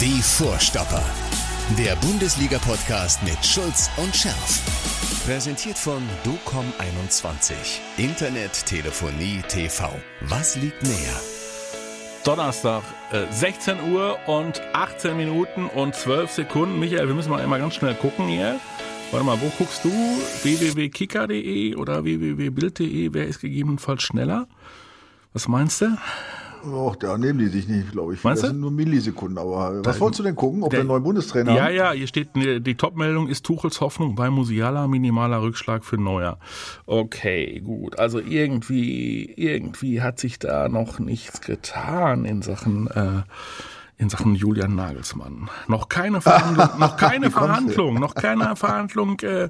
Die Vorstopper. Der Bundesliga-Podcast mit Schulz und Scherf. Präsentiert von DOCOM21. Internet, Telefonie, TV. Was liegt näher? Donnerstag, äh, 16 Uhr und 18 Minuten und 12 Sekunden. Michael, wir müssen mal einmal ganz schnell gucken hier. Warte mal, wo guckst du? www.kicker.de oder www.bild.de? Wer ist gegebenenfalls schneller? Was meinst du? Och, da nehmen die sich nicht, glaube ich. Meinst das du? sind nur Millisekunden. Aber was wolltest du denn gucken, ob wir einen neuen Bundestrainer Ja, haben? ja, hier steht, ne, die Topmeldung ist Tuchels Hoffnung bei Musiala, minimaler Rückschlag für Neuer. Okay, gut. Also irgendwie, irgendwie hat sich da noch nichts getan in Sachen, äh, in Sachen Julian Nagelsmann. Noch keine Verhandlung, noch keine? Verhandlung, noch keine Verhandlung äh,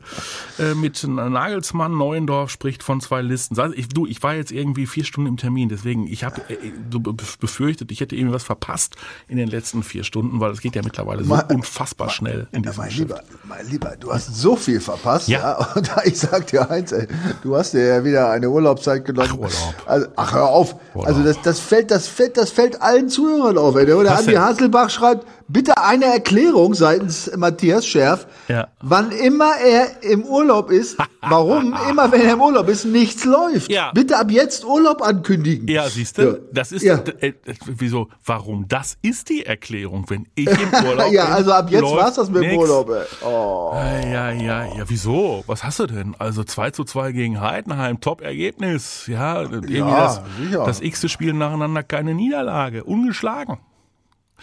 äh, mit Nagelsmann. Neuendorf spricht von zwei Listen. Ich, du, ich war jetzt irgendwie vier Stunden im Termin, deswegen ich habe äh, so befürchtet, ich hätte irgendwie was verpasst in den letzten vier Stunden, weil es geht ja mittlerweile so Mein- unfassbar schnell in diesem mein Geschäft. Lieber, mein Lieber, du hast so viel verpasst. Ja. Ja. Und ich sag dir eins, ey, du hast dir ja wieder eine Urlaubszeit genommen. Ach, Urlaub. Also, ach, hör auf. Urlaub. Also das, das fällt, das fällt, das fällt allen Zuhörern auf, ey. Der Was Andi denn? Hasselbach schreibt, bitte eine Erklärung seitens Matthias Scherf, Ja. wann immer er im Urlaub ist, warum immer, wenn er im Urlaub ist, nichts läuft. Ja. Bitte ab jetzt Urlaub ankündigen. Ja, siehst du, Ja. das ist Ja. äh, wieso? Warum? Das ist die Erklärung, wenn ich im Urlaub ja, bin. also ab jetzt läuft war's das mit dem. Urlaub, ey. Oh. Ja, ja, ja, wieso? Was hast du denn? Also 2 zu 2 gegen Heidenheim, Top-Ergebnis. Ja, irgendwie Ja, das, das x-te Spiel nacheinander, keine Niederlage, ungeschlagen.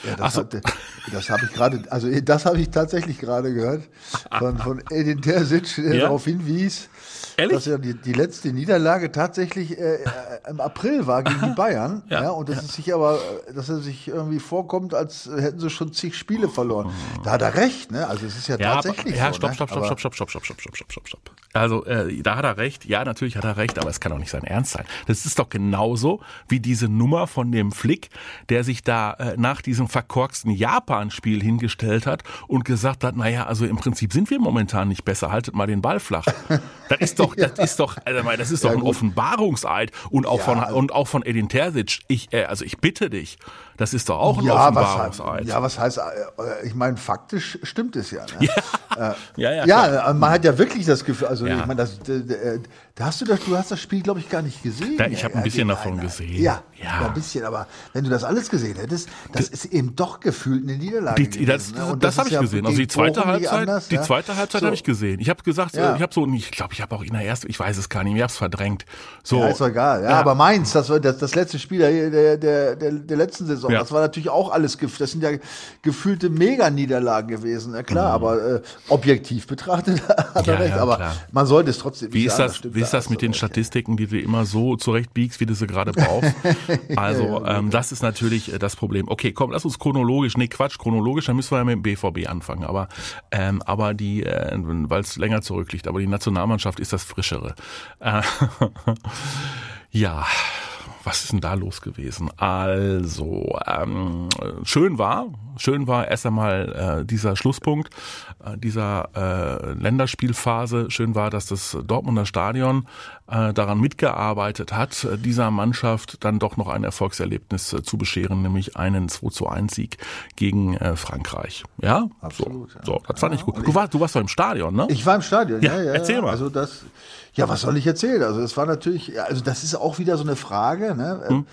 Ja, das, so. hat, das habe ich gerade, also das habe ich tatsächlich gerade gehört von, von Edin Terzic, der Ja? darauf hinwies, Ehrlich? dass ja die, die letzte Niederlage tatsächlich äh, äh, im April war gegen die Bayern. Ja, ja, und dass es sich aber, dass er sich irgendwie vorkommt, als hätten sie schon zig Spiele verloren. Da hat er recht, ne? Also es ist ja, Ja, aber, tatsächlich ja, so. stopp, ne? stopp, stopp, Aber- stopp, stopp, stopp, stopp, stopp, stopp, stopp, stopp, stopp. Also, äh, da hat er recht. Ja, natürlich hat er recht, aber es kann doch nicht sein Ernst sein. Das ist doch genauso wie diese Nummer von dem Flick, der sich da äh, nach diesem verkorksten Japan-Spiel hingestellt hat und gesagt hat, naja, also im Prinzip sind wir momentan nicht besser, haltet mal den Ball flach. Das ist doch, das ist doch, also, das ist doch Ja, ein. Offenbarungseid und auch Ja, von, und auch von Edin Terzic. Ich, äh, also ich bitte dich, das ist doch auch ein ja, was, Offenbarungseid. ja, was heißt, äh, ich meine, faktisch stimmt es ja. Ne? ja, ja, Ja, klar. man hat ja wirklich das Gefühl, also Ja. ich meine, das, äh, da hast du das, du hast das Spiel, glaube ich, gar nicht gesehen. Ja, ich hab ein bisschen davon gesehen. Ja, Ja. ja, ein bisschen, aber wenn du das alles gesehen hättest, das ist eben doch gefühlt eine Niederlage. Die, gewesen, das ne? das, habe ich ja gesehen. Also die zweite Bochum Halbzeit, anders, die ja? zweite Halbzeit So. habe ich gesehen. Ich habe gesagt, Ja. äh, ich habe so, ich glaube, ich habe auch in der ersten, ich weiß es gar nicht, ich habe es verdrängt. So, Ja, ist doch egal. Ja, Ja. aber Mainz, das das, das letzte Spiel der, der, der, der letzten Saison, Ja. das war natürlich auch alles, das sind ja gefühlte Mega-Niederlagen gewesen, ja klar, aber äh, objektiv betrachtet hat Mhm. Er recht, aber klar. man sollte es trotzdem Wie nicht ist sagen, das, wie ist da das mit den recht. Statistiken, die du immer so zurechtbiegst, wie du sie gerade brauchst? Also, ähm, das ist natürlich äh, das Problem. Okay, komm, lass uns chronologisch, nee, Quatsch, chronologisch, dann müssen wir ja mit dem BVB anfangen. Aber, ähm, aber die, äh, weil es länger zurückliegt, aber die Nationalmannschaft ist das Frischere. Äh, ja. Was ist denn da los gewesen? Also, ähm, schön war, schön war erst einmal äh, dieser Schlusspunkt äh, dieser äh, Länderspielphase. Schön war, dass das Dortmunder Stadion äh, daran mitgearbeitet hat, dieser Mannschaft dann doch noch ein Erfolgserlebnis äh, zu bescheren, nämlich einen 2 zu 1 Sieg gegen äh, Frankreich. Ja, Absolut, so, ja. so, das fand ich gut. Du warst, du warst doch im Stadion, ne? Ich war im Stadion, Ja, ja, ja. erzähl ja. mal. Also das, ja, was soll ich erzählen? Also es war natürlich, ja, also das ist auch wieder so eine Frage, ne? Hm.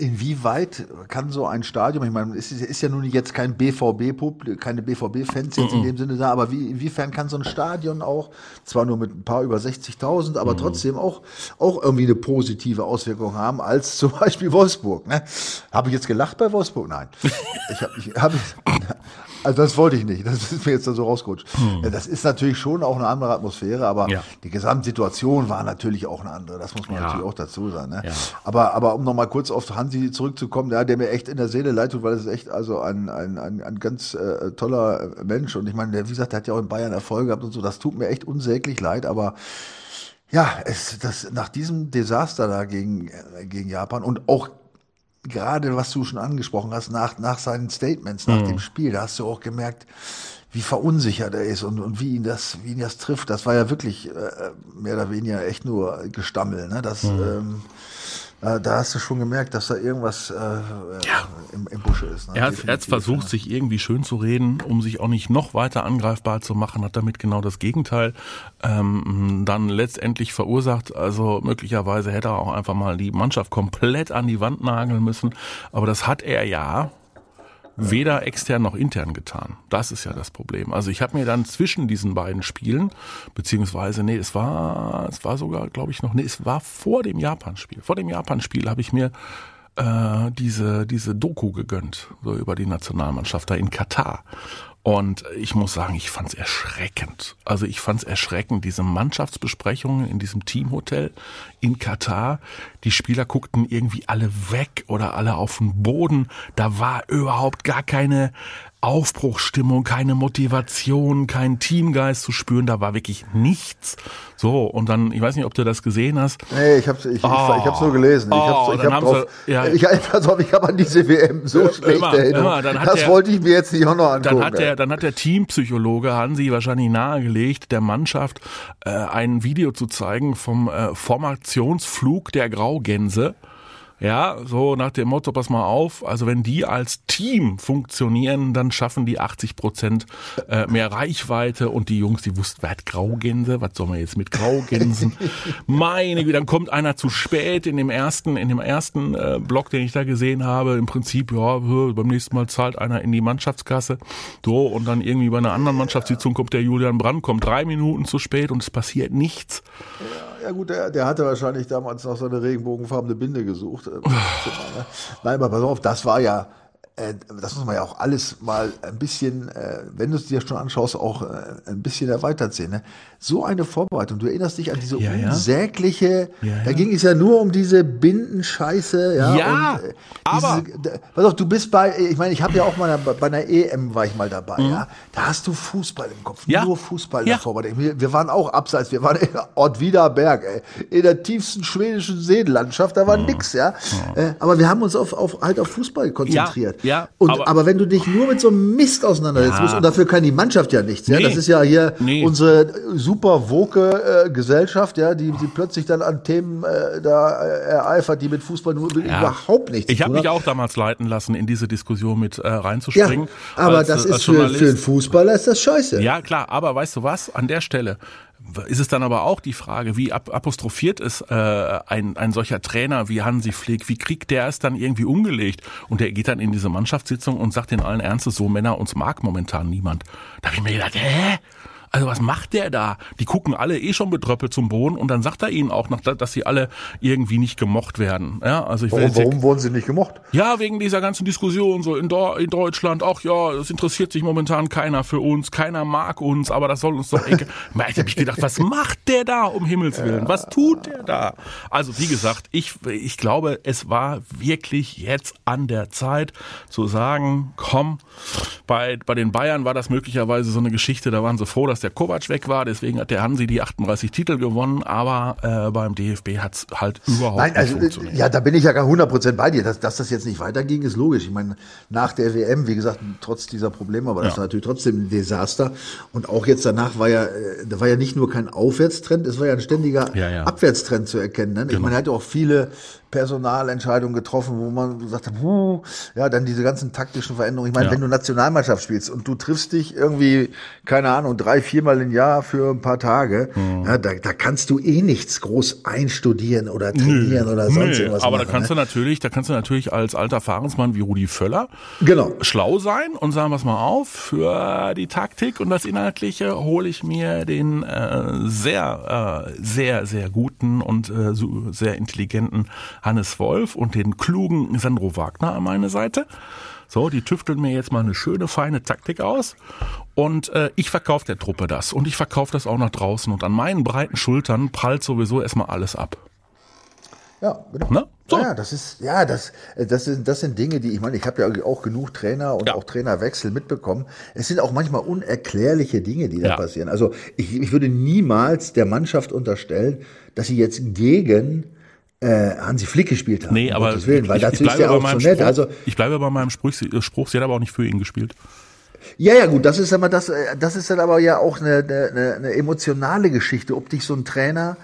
Inwieweit kann so ein Stadion, ich meine, es ist, ja nun jetzt kein BVB-Publikum, keine BVB-Fans jetzt in dem Sinne da, aber wie, inwiefern kann so ein Stadion auch, zwar nur mit ein paar über 60.000, aber trotzdem auch, auch irgendwie eine positive Auswirkung haben, als zum Beispiel Wolfsburg, ne? Habe ich jetzt gelacht bei Wolfsburg? Nein. Ich habe, ich habe, also das wollte ich nicht, das ist mir jetzt da so rausgerutscht. Ja, Das ist natürlich schon auch eine andere Atmosphäre, aber Hm. Ja. die Gesamtsituation war natürlich auch eine andere, das muss man Ja. natürlich auch dazu sagen. Ne? Ja. Aber, aber um nochmal kurz auf Hansi zurückzukommen, ja, der mir echt in der Seele leid tut, weil es ist echt also ein, ein, ein, ein ganz äh, toller Mensch und ich meine, der, wie gesagt, der hat ja auch in Bayern Erfolg gehabt und so, das tut mir echt unsäglich leid, aber ja, es, das, nach diesem Desaster da gegen, äh, gegen Japan und auch gerade was du schon angesprochen hast, nach, nach seinen Statements, nach dem Spiel, da hast du auch gemerkt, wie verunsichert er ist und, und wie ihn das, wie ihn das trifft. Das war ja wirklich äh, mehr oder weniger echt nur Gestammel. Ne? Das, ähm, äh, da hast du schon gemerkt, dass da irgendwas äh, ja. im, im Busche ist. Ne? Er, hat, er hat versucht, ja. sich irgendwie schön zu reden, um sich auch nicht noch weiter angreifbar zu machen, hat damit genau das Gegenteil ähm, dann letztendlich verursacht. Also möglicherweise hätte er auch einfach mal die Mannschaft komplett an die Wand nageln müssen. Aber das hat er ja weder extern noch intern getan. Das ist ja das Problem. Also ich habe mir dann zwischen diesen beiden Spielen, beziehungsweise, nee, es war, es war sogar, glaube ich, noch, nee, es war vor dem Japan-Spiel. Vor dem Japan-Spiel habe ich mir äh, diese, diese Doku gegönnt, so über die Nationalmannschaft da in Katar. Und ich muss sagen, ich fand es erschreckend. Also ich fand es erschreckend, diese Mannschaftsbesprechungen in diesem Teamhotel in Katar. Die Spieler guckten irgendwie alle weg oder alle auf den Boden. Da war überhaupt gar keine Aufbruchsstimmung, keine Motivation, kein Teamgeist zu spüren. Da war wirklich nichts. So, und dann, ich weiß nicht, ob du das gesehen hast. Nee, ich hab's, ich, oh, ich, hab's nur gelesen. Ich hab's, oh, ich hab drauf, sie, ja. ich, pass auf, ich hab an diese WM so schlechte immer. Immer, das der, wollte ich mir jetzt nicht auch noch angucken. Dann hat der, dann hat der Teampsychologe Hansi wahrscheinlich nahegelegt, der Mannschaft äh, ein Video zu zeigen vom äh, Formationsflug der Graugänse. Ja, so nach dem Motto, pass mal auf, also wenn die als Team funktionieren, dann schaffen die 80 Prozent äh, mehr Reichweite. Und die Jungs, die wussten, wer hat Graugänse, was soll man jetzt mit Graugänsen? Meine Güte, dann kommt einer zu spät in dem ersten, in dem ersten äh, Block, den ich da gesehen habe, im Prinzip, ja, beim nächsten Mal zahlt einer in die Mannschaftskasse, so, und dann irgendwie bei einer anderen Mannschaftssitzung kommt der Julian Brand, kommt drei Minuten zu spät und es passiert nichts. Ja ja gut, der, der, hatte wahrscheinlich damals noch so eine regenbogenfarbene Binde gesucht. Äh, ne? Nein, aber pass auf, das war ja, das muss man ja auch alles mal ein bisschen, äh, wenn du es dir schon anschaust, auch ein bisschen erweitert sehen. Ne? so eine Vorbereitung. Du erinnerst dich an diese ja, unsägliche, ja. da ging es ja nur um diese Bindenscheiße. Ja, ja und, äh, aber. Diese, pass auf, du bist bei, ich meine, ich habe ja auch mal bei einer EM war ich mal dabei, mhm. ja. Da hast du Fußball im Kopf, ja. nur Fußball ja. davor. Wir, wir waren auch abseits, wir waren in Ort Wiederberg, ey, in der tiefsten schwedischen Seenlandschaft, da war mhm. nix, ja. Mhm. Äh, aber wir haben uns auf, auf, halt auf Fußball konzentriert. Ja, ja und, aber, aber wenn du dich nur mit so einem Mist auseinandersetzen musst, und dafür kann die Mannschaft ja nichts, ja. Nee. Das ist ja hier nee. unsere super woke äh, Gesellschaft, ja, die, die plötzlich dann an Themen äh, da äh, ereifert, die mit Fußball nur ja. überhaupt nichts Ich habe mich auch damals leiten lassen, in diese Diskussion mit äh, reinzuspringen. Ja, aber als, das ist für, für einen Fußballer ist das scheiße. Ja, klar, aber weißt du was? An der Stelle ist es dann aber auch die Frage, wie apostrophiert ist äh, ein, ein solcher Trainer wie Hansi Flick, wie kriegt der es dann irgendwie umgelegt? Und der geht dann in diese Mannschaftssitzung und sagt in allen Ernstes, so Männer, uns mag momentan niemand. Da habe ich mir gedacht, hä? Also was macht der da? Die gucken alle eh schon betröppelt zum Boden und dann sagt er ihnen auch noch, dass sie alle irgendwie nicht gemocht werden. Ja, also ich warum, warum wurden sie nicht gemocht? Ja, wegen dieser ganzen Diskussion so in, in Deutschland. Ach ja, es interessiert sich momentan keiner für uns, keiner mag uns, aber das soll uns doch egal. ich habe ich gedacht, was macht der da um Himmels willen? Was tut der da? Also wie gesagt, ich ich glaube, es war wirklich jetzt an der Zeit zu sagen, komm, bei bei den Bayern war das möglicherweise so eine Geschichte, da waren sie froh, dass dass der Kovac weg war, deswegen hat der Hansi die 38 Titel gewonnen, aber äh, beim DFB hat es halt überhaupt Nein, also, nicht funktioniert. Ja, da bin ich ja gar 100% bei dir. Dass, dass das jetzt nicht weiterging, ist logisch. Ich meine, nach der WM, wie gesagt, trotz dieser Probleme, aber das ja. war natürlich trotzdem ein Desaster. Und auch jetzt danach war ja, äh, da war ja nicht nur kein Aufwärtstrend, es war ja ein ständiger ja, ja. Abwärtstrend zu erkennen. Ne? Ich genau. meine, er hatte auch viele Personalentscheidungen getroffen, wo man gesagt hat, huh, ja, dann diese ganzen taktischen Veränderungen. Ich meine, ja. wenn du Nationalmannschaft spielst und du triffst dich irgendwie, keine Ahnung, drei, viermal im Jahr für ein paar Tage, mhm. ja, da, da kannst du eh nichts groß einstudieren oder trainieren Nö. oder sonst Nö. irgendwas. Aber machen, da kannst ne? du natürlich, da kannst du natürlich als alter Fahrensmann wie Rudi Völler genau. schlau sein und sagen, was mal auf, für die Taktik und das Inhaltliche hole ich mir den äh, sehr, äh, sehr, sehr guten und äh, sehr intelligenten Hannes Wolf und den klugen Sandro Wagner an meine Seite. So, die tüfteln mir jetzt mal eine schöne, feine Taktik aus. Und äh, ich verkaufe der Truppe das. Und ich verkaufe das auch nach draußen. Und an meinen breiten Schultern prallt sowieso erstmal alles ab. Ja, genau. Na? So. Ja, das ist, ja, das, das sind, das sind Dinge, die, ich meine, ich habe ja auch genug Trainer und ja. auch Trainerwechsel mitbekommen. Es sind auch manchmal unerklärliche Dinge, die da ja. passieren. Also ich, ich würde niemals der Mannschaft unterstellen, dass sie jetzt gegen äh, Hansi Flick gespielt haben. Nee, aber Willen, weil ich, dazu ich ist ja auch so nett. Spruch, also, ich bleibe bei meinem Spruch, Spruch, sie hat aber auch nicht für ihn gespielt. Ja, ja, gut, das ist aber das, äh, das ist dann aber ja auch eine, eine, eine emotionale Geschichte, ob dich so ein Trainer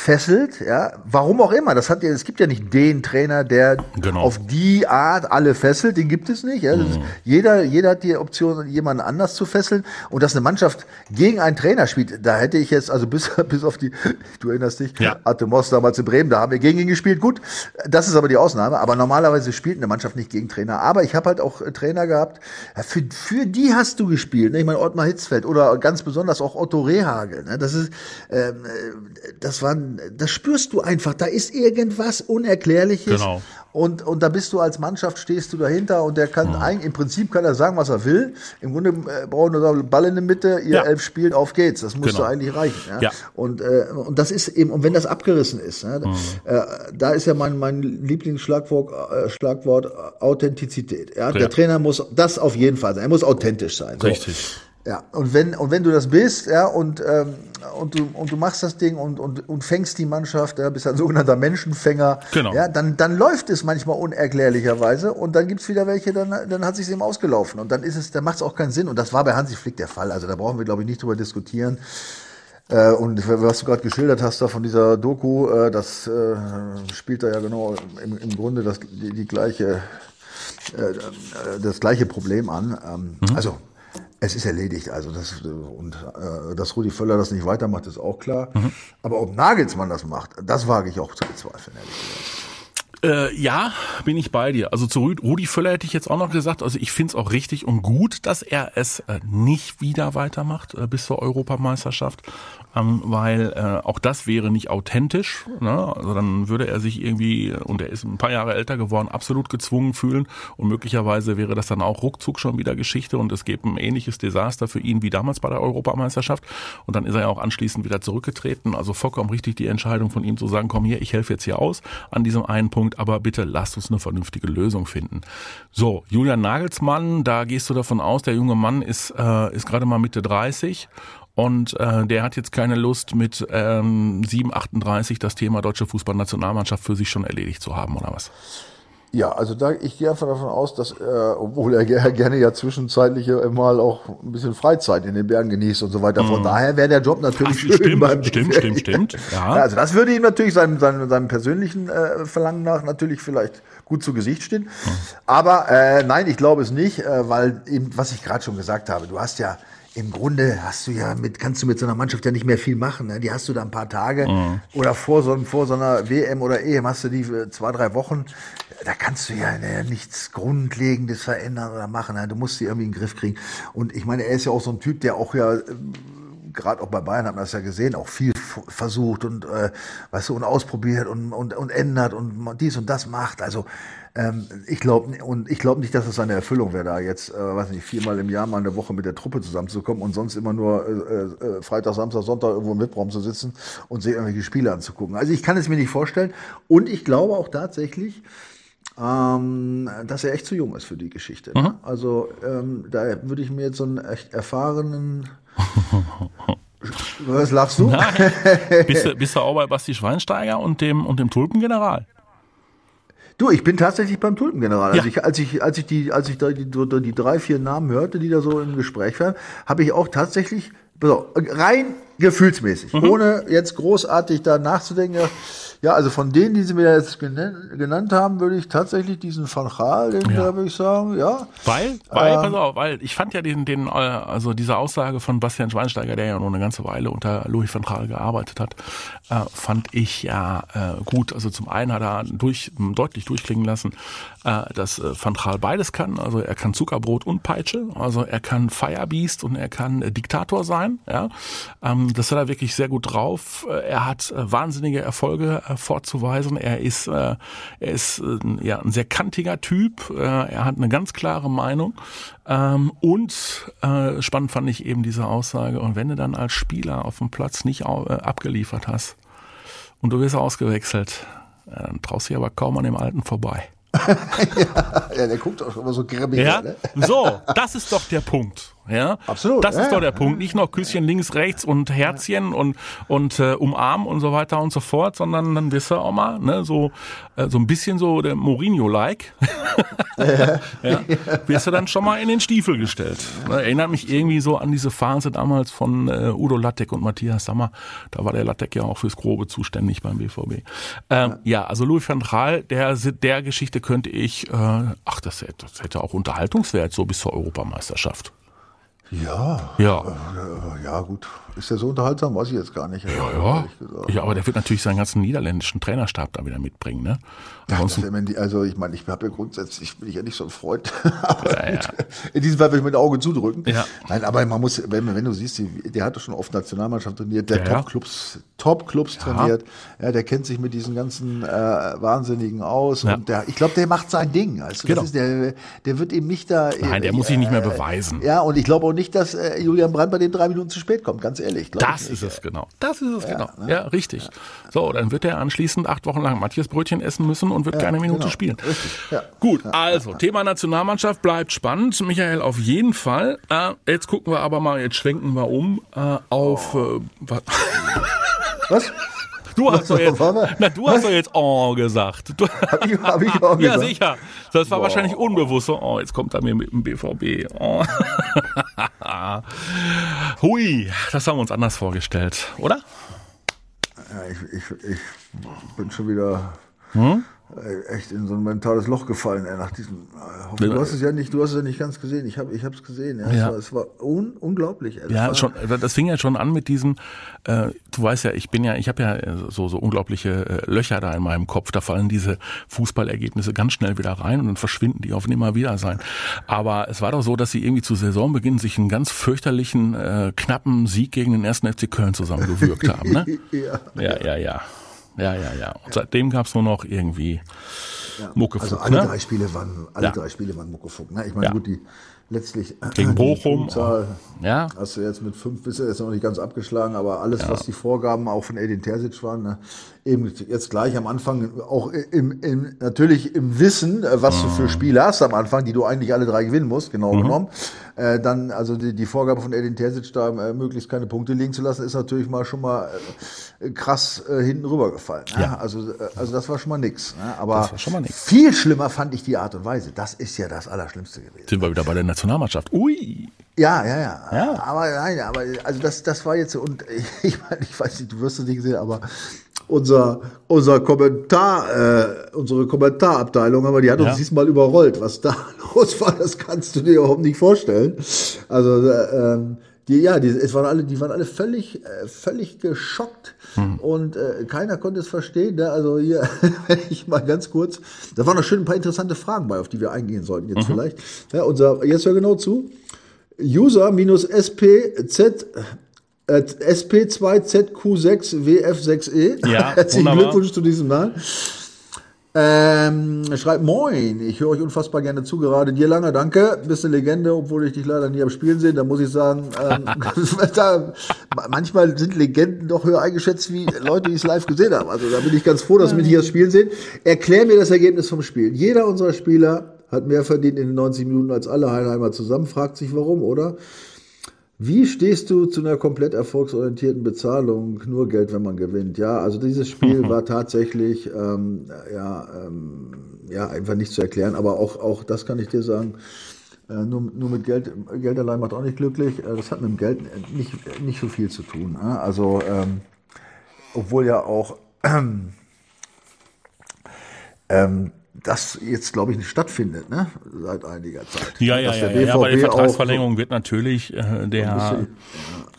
fesselt, ja, warum auch immer. Das hat ja, es gibt ja nicht den Trainer, der genau. auf die Art alle fesselt, den gibt es nicht. Ja. Mhm. Ist, jeder, jeder hat die Option, jemanden anders zu fesseln. Und dass eine Mannschaft gegen einen Trainer spielt, da hätte ich jetzt, also bis, bis auf die, du erinnerst dich, ja. Atemos damals in Bremen, da haben wir gegen ihn gespielt. Gut, das ist aber die Ausnahme. Aber normalerweise spielt eine Mannschaft nicht gegen Trainer. Aber ich habe halt auch Trainer gehabt, für, für die hast du gespielt. Ne? Ich meine, Ottmar Hitzfeld oder ganz besonders auch Otto Rehagel. Ne? Das ist, ähm, das waren das spürst du einfach. Da ist irgendwas Unerklärliches. Genau. Und, und da bist du als Mannschaft, stehst du dahinter und der kann mhm. eigentlich, im Prinzip kann er sagen, was er will. Im Grunde äh, brauchen wir nur Ball in der Mitte, ihr ja. elf spielt, auf geht's. Das muss genau. eigentlich reichen. Ja? ja. Und, äh, und das ist eben, und wenn das abgerissen ist, ne, mhm. äh, da ist ja mein, mein Lieblingsschlagwort äh, Schlagwort Authentizität. Ja? ja? Der Trainer muss das auf jeden Fall sein. Er muss authentisch sein. So. Richtig. Ja, und wenn, und wenn du das bist, ja, und, ähm, und, du, und du machst das Ding und, und, und fängst die Mannschaft, ja, bist ein sogenannter Menschenfänger, genau. ja, dann, dann läuft es manchmal unerklärlicherweise und dann gibt's wieder welche, dann, dann hat sich's eben ausgelaufen und dann ist es, dann macht's auch keinen Sinn und das war bei Hansi Flick der Fall, also da brauchen wir, glaube ich, nicht drüber diskutieren. Äh, und was du gerade geschildert hast da von dieser Doku, äh, das äh, spielt da ja genau im, im Grunde das, die, die gleiche, äh, das gleiche Problem an. Ähm, mhm. Also es ist erledigt. Also das, und äh, dass Rudi Völler das nicht weitermacht, ist auch klar. Mhm. Aber ob Nagelsmann das macht, das wage ich auch zu bezweifeln, ehrlich gesagt. Äh, ja, bin ich bei dir. Also zu Rudi Völler hätte ich jetzt auch noch gesagt, also ich finde es auch richtig und gut, dass er es äh, nicht wieder weitermacht äh, bis zur Europameisterschaft ähm, weil äh, auch das wäre nicht authentisch. Ne? Also dann würde er sich irgendwie, und er ist ein paar Jahre älter geworden, absolut gezwungen fühlen und möglicherweise wäre das dann auch ruckzuck schon wieder Geschichte und es gäbe ein ähnliches Desaster für ihn wie damals bei der Europameisterschaft und dann ist er ja auch anschließend wieder zurückgetreten. Also vollkommen richtig die Entscheidung von ihm zu sagen, komm hier, ich helfe jetzt hier aus an diesem einen Punkt, aber bitte lasst uns eine vernünftige Lösung finden. So, Julian Nagelsmann, da gehst du davon aus, der junge Mann ist, äh, ist gerade mal Mitte 30 und äh, der hat jetzt keine Lust, mit ähm, 7,38 das Thema deutsche Fußballnationalmannschaft für sich schon erledigt zu haben, oder was? Ja, also da, ich gehe einfach davon aus, dass, äh, obwohl er gerne ja zwischenzeitlich mal auch ein bisschen Freizeit in den Bergen genießt und so weiter. Von mm. daher wäre der Job natürlich Ach, schön stimmt, beim stimmt, stimmt, stimmt, ja. ja. Also das würde ihm natürlich seinem, seinem, seinem persönlichen äh, Verlangen nach natürlich vielleicht gut zu Gesicht stehen. Mm. Aber äh, nein, ich glaube es nicht, äh, weil eben, was ich gerade schon gesagt habe, du hast ja im Grunde hast du ja mit, kannst du mit so einer Mannschaft ja nicht mehr viel machen. Ne? Die hast du da ein paar Tage mhm. oder vor so, vor so einer WM oder EM hast du die zwei, drei Wochen. Da kannst du ja ne, nichts Grundlegendes verändern oder machen. Ne? Du musst die irgendwie in den Griff kriegen. Und ich meine, er ist ja auch so ein Typ, der auch ja, gerade auch bei Bayern hat man das ja gesehen, auch viel versucht und, äh, weißt du, und ausprobiert und, und, und ändert und dies und das macht. Also, ähm, ich glaube und ich glaube nicht, dass es eine Erfüllung wäre, da jetzt, äh, weiß nicht, viermal im Jahr mal eine Woche mit der Truppe zusammenzukommen und sonst immer nur äh, äh, Freitag, Samstag, Sonntag irgendwo im Webraum zu sitzen und sich irgendwelche Spiele anzugucken. Also ich kann es mir nicht vorstellen und ich glaube auch tatsächlich, ähm, dass er echt zu jung ist für die Geschichte. Mhm. Also ähm, da würde ich mir jetzt so einen echt erfahrenen Was lachst du? Nein. Bist, du bist du auch bei Basti Schweinsteiger und dem, und dem Tulpengeneral? Du, ich bin tatsächlich beim Tulpengeneral. Also ich, als ich, als ich die, als ich da die, die, die drei, vier Namen hörte, die da so im Gespräch waren, habe ich auch tatsächlich, rein gefühlsmäßig, mhm. ohne jetzt großartig da nachzudenken, ja, also von denen, die Sie mir jetzt genannt haben, würde ich tatsächlich diesen Van Gaal, den ja. würde ich sagen, ja. Weil, weil, ähm, pass auf, weil ich fand ja den, den, äh, also diese Aussage von Bastian Schweinsteiger, der ja nur eine ganze Weile unter Louis van Gaal gearbeitet hat, äh, fand ich ja äh, gut. Also zum einen hat er durch, deutlich durchklingen lassen, äh, dass äh, Van Gaal beides kann. Also er kann Zuckerbrot und Peitsche, also er kann Firebeast und er kann äh, Diktator sein. Ja, ähm, das hat er wirklich sehr gut drauf. Äh, er hat äh, wahnsinnige Erfolge äh, vorzuweisen. Er ist, äh, er ist äh, ja, ein sehr kantiger Typ. Äh, er hat eine ganz klare Meinung. Ähm, und äh, spannend fand ich eben diese Aussage, und wenn du dann als Spieler auf dem Platz nicht abgeliefert hast und du wirst ausgewechselt, dann traust du dich aber kaum an dem Alten vorbei. ja, der guckt auch immer so grimmig. Ja? Ne? So, das ist doch der Punkt. Ja, absolut. Das ja, ist doch der Punkt. Nicht noch Küsschen links, rechts und Herzchen und und äh, umarmen und so weiter und so fort, sondern dann wirst du auch mal ne, so äh, so ein bisschen so der Mourinho-like. ja, wirst du dann schon mal in den Stiefel gestellt. Erinnert mich irgendwie so an diese Phase damals von äh, Udo Lattek und Matthias Sammer. Da war der Lattek ja auch fürs Grobe zuständig beim BVB. Ähm, ja. also Louis van Gaal, der, der Geschichte könnte ich, äh, ach, das hätte, das hätte auch Unterhaltungswert so bis zur Europameisterschaft. Ja. Ja. Äh, ja, gut. Ist der so unterhaltsam? Weiß ich jetzt gar nicht. Ja, ja. ja aber der wird natürlich seinen ganzen niederländischen Trainerstab da wieder mitbringen. Ne? Ansonsten, ja, also ich meine, ich habe ja grundsätzlich, bin ich ja nicht so ein Freund. ja, ja. In diesem Fall will ich mit dem Auge zudrücken. Ja. Nein, aber man muss, wenn, wenn du siehst, der hat schon oft Nationalmannschaft trainiert, der Top-Clubs Top -Clubs trainiert. Ja, der kennt sich mit diesen ganzen äh, Wahnsinnigen aus. Und der, ich glaube, der macht sein Ding. Also, genau. ist der, der wird eben nicht da. Nein, der äh, muss sich nicht mehr beweisen. Ja, und ich glaube auch nicht, dass äh, Julian Brandt bei den drei Minuten zu spät kommt, ganz ehrlich. Das ist es genau. Das ist es ja, genau. Ne? Ja, richtig. Ja. So, dann wird er anschließend acht Wochen lang Matthias Brötchen essen müssen und wird keine Minute genau. spielen. Gut, also Thema Nationalmannschaft bleibt spannend. Michael, auf jeden Fall. Äh, jetzt gucken wir aber mal, jetzt schwenken wir um äh, auf. Äh, was? Du hast, doch jetzt, na, du hast doch jetzt Oh gesagt. Du, hab ich, hab ich oh gesagt? Ja, sicher. Das war Boah. wahrscheinlich unbewusst so, oh, jetzt kommt er mir mit dem BVB. Oh. Hui, das haben wir uns anders vorgestellt, oder? Ja, ich, ich, ich bin schon wieder hm? Echt in so ein mentales Loch gefallen, ey, nach diesem. Äh, du hast es ja nicht, du hast es ja nicht ganz gesehen. Ich habe, ich habe es gesehen. Ja. ja. Es war, es war un, unglaublich. Ey. Ja, war, schon. Das fing ja schon an mit diesem. Äh, du weißt ja, ich bin ja, ich habe ja äh, so so unglaubliche äh, Löcher da in meinem Kopf. Da fallen diese Fußballergebnisse ganz schnell wieder rein und dann verschwinden die auf nimmer wieder sein. Aber es war doch so, dass sie irgendwie zu Saisonbeginn sich einen ganz fürchterlichen äh, knappen Sieg gegen den ersten FC Köln zusammengewürgt haben. Ne? ja, ja, ja. ja. Ja, ja, ja. Und seitdem gab es nur noch irgendwie ja. Muckefuck. Also alle ne? drei Spiele waren, alle ja. drei Spiele waren Muckefuck. Ne? Ich meine, ja. gut, die letztlich äh, gegen Bochum. Zahl ja. Hast du jetzt mit fünf bist du jetzt noch nicht ganz abgeschlagen, aber alles, was die Vorgaben auch von Edin Terzic waren, ne? Eben jetzt gleich am Anfang auch im, im natürlich im Wissen, äh, was du für mhm. Spiele hast am Anfang, die du eigentlich alle drei gewinnen musst, genau mhm. genommen. Äh, dann also die, die Vorgabe von Edin Terzic da äh, möglichst keine Punkte liegen zu lassen, ist natürlich mal schon mal äh, krass äh, hinten rübergefallen. Ne? Ja. Also, äh, also das war schon mal nix. Ne? Aber mal nix. viel schlimmer fand ich die Art und Weise. Das ist ja das Allerschlimmste gewesen. Sind wir wieder bei der Nationalmannschaft. Ui. Ja, ja, ja, ja. Aber nein, aber also das, das war jetzt und ich, ich weiß nicht, du wirst es nicht sehen, aber unser, unser Kommentar, äh, unsere Kommentarabteilung, aber die hat uns diesmal überrollt. Was da los war, das kannst du dir überhaupt nicht vorstellen. Also, äh, ähm, die, ja, die, es waren alle, die waren alle völlig, äh, völlig geschockt hm. und äh, keiner konnte es verstehen. Ne? Also hier, wenn ich mal ganz kurz, da waren noch schön ein paar interessante Fragen bei, auf die wir eingehen sollten jetzt mhm. vielleicht. Ja, unser, jetzt hör genau zu. User-SPZ SP2ZQ6WF6E. Ja, Herzlichen. Glückwunsch zu diesem Mal. Ähm, schreibt Moin, ich höre euch unfassbar gerne zu, gerade dir lange, danke. Bist eine Legende, obwohl ich dich leider nie am Spielen sehe. Da muss ich sagen, ähm, da, manchmal sind Legenden doch höher eingeschätzt wie Leute, die es live gesehen haben. Also da bin ich ganz froh, dass wir mich hier das Spielen sehen. Erklär mir das Ergebnis vom Spiel. Jeder unserer Spieler hat mehr verdient in den 90 Minuten als alle Heilheimer zusammen. Fragt sich warum, oder? Wie stehst du zu einer komplett erfolgsorientierten Bezahlung? Nur Geld, wenn man gewinnt. Ja, also dieses Spiel war tatsächlich ähm, ja, ähm, ja einfach nicht zu erklären. Aber auch, auch das kann ich dir sagen. Äh, nur, nur mit Geld, Geld allein macht auch nicht glücklich. Äh, das hat mit dem Geld nicht, nicht so viel zu tun. Ne? Also, ähm, obwohl ja auch ähm, das jetzt, glaube ich, nicht stattfindet, ne? seit einiger Zeit. Ja, ja, ja, ja, bei der Vertragsverlängerung wird natürlich äh, der, bisschen,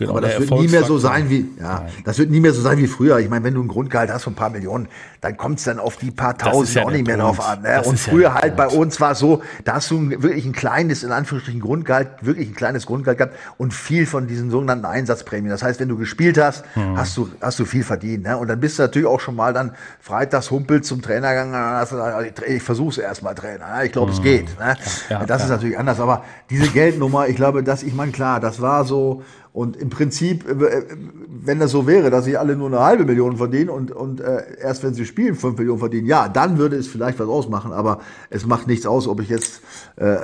genau, aber das wird nie mehr so sein wie, ja, das wird nie mehr so sein wie früher. Ich meine, wenn du ein Grundgehalt hast von ein paar Millionen, dann kommt es dann auf die paar Tausend ja auch nicht mehr Punkt. drauf an. Ne? Und früher ja halt bei uns war es so, da hast du wirklich ein kleines, in Anführungsstrichen Grundgehalt, wirklich ein kleines Grundgehalt gehabt und viel von diesen sogenannten Einsatzprämien. Das heißt, wenn du gespielt hast, hm. hast du, hast du viel verdient. Ne? Und dann bist du natürlich auch schon mal dann freitags humpelt zum Trainer gegangen, ich versuche es erstmal Trainer. Ne? Ich glaube, es hm. geht. Ne? Ja, das ist natürlich anders. Aber diese Geldnummer, ich glaube, dass ich meine, klar, das war so, Und im Prinzip, äh, wenn das so wäre, dass sie alle nur eine halbe Million verdienen und, und äh, erst wenn sie spielen fünf Millionen verdienen, ja, dann würde es vielleicht was ausmachen. Aber es macht nichts aus, ob ich jetzt äh,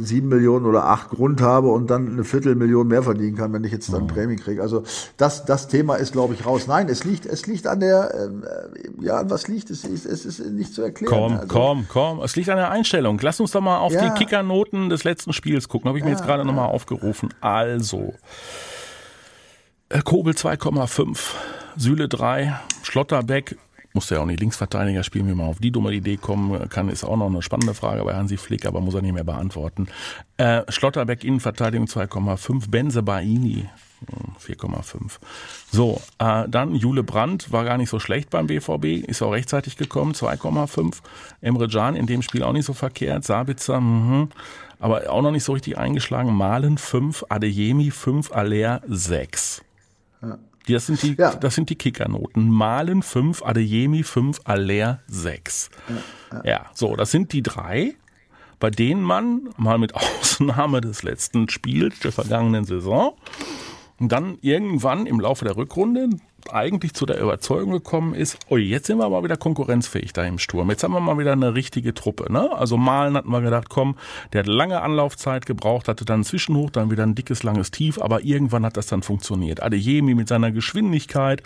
sieben Millionen oder acht Grund habe und dann eine Viertelmillion mehr verdienen kann, wenn ich jetzt dann mhm. Prämie kriege. Also das, das Thema ist, glaube ich, raus. Nein, es liegt, es liegt an der, äh, ja, was liegt? Es ist, es ist nicht zu erklären. Komm, also, komm, komm. Es liegt an der Einstellung. Lass uns doch mal auf ja. die Kickernoten des letzten Spiels gucken. Habe ich mir ja, jetzt gerade ja. nochmal aufgerufen. Also. Äh, Kobel 2,5, Süle 3, Schlotterbeck, musste ja auch nicht Linksverteidiger spielen, wie man auf die dumme Idee kommen kann, ist auch noch eine spannende Frage bei Hansi Flick, aber muss er nicht mehr beantworten. Äh, Schlotterbeck Innenverteidigung 2,5, Benze Baini 4,5. Hm, so, äh, dann Jule Brandt war gar nicht so schlecht beim BVB, ist auch rechtzeitig gekommen, 2,5. Emre Can in dem Spiel auch nicht so verkehrt, Sabitzer, mh, aber auch noch nicht so richtig eingeschlagen. Malen 5, Adeyemi 5, Aller 6. Das sind die, ja. das sind die Kickernoten. Malen 5, Adeyemi 5, Aller 6. Ja, ja. ja, so, das sind die drei, bei denen man mal mit Ausnahme des letzten Spiels der vergangenen Saison und dann irgendwann im Laufe der Rückrunde eigentlich zu der Überzeugung gekommen ist, oh, jetzt sind wir mal wieder konkurrenzfähig da im Sturm. Jetzt haben wir mal wieder eine richtige Truppe. Ne? Also Malen hatten wir gedacht, komm, der hat lange Anlaufzeit gebraucht, hatte dann einen Zwischenhoch, dann wieder ein dickes, langes Tief, aber irgendwann hat das dann funktioniert. Adeyemi mit seiner Geschwindigkeit,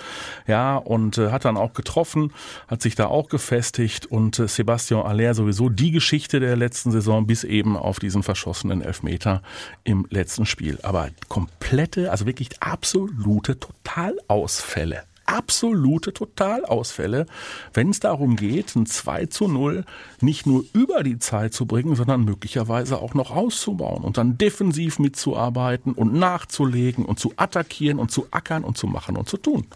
ja, und äh, hat dann auch getroffen, hat sich da auch gefestigt und äh, Sebastian Aller sowieso die Geschichte der letzten Saison bis eben auf diesen verschossenen Elfmeter im letzten Spiel. Aber komplette, also wirklich absolute Totalausfälle absolute Totalausfälle, wenn es darum geht, ein 2 zu 0 nicht nur über die Zeit zu bringen, sondern möglicherweise auch noch auszubauen und dann defensiv mitzuarbeiten und nachzulegen und zu attackieren und zu ackern und zu machen und zu tun.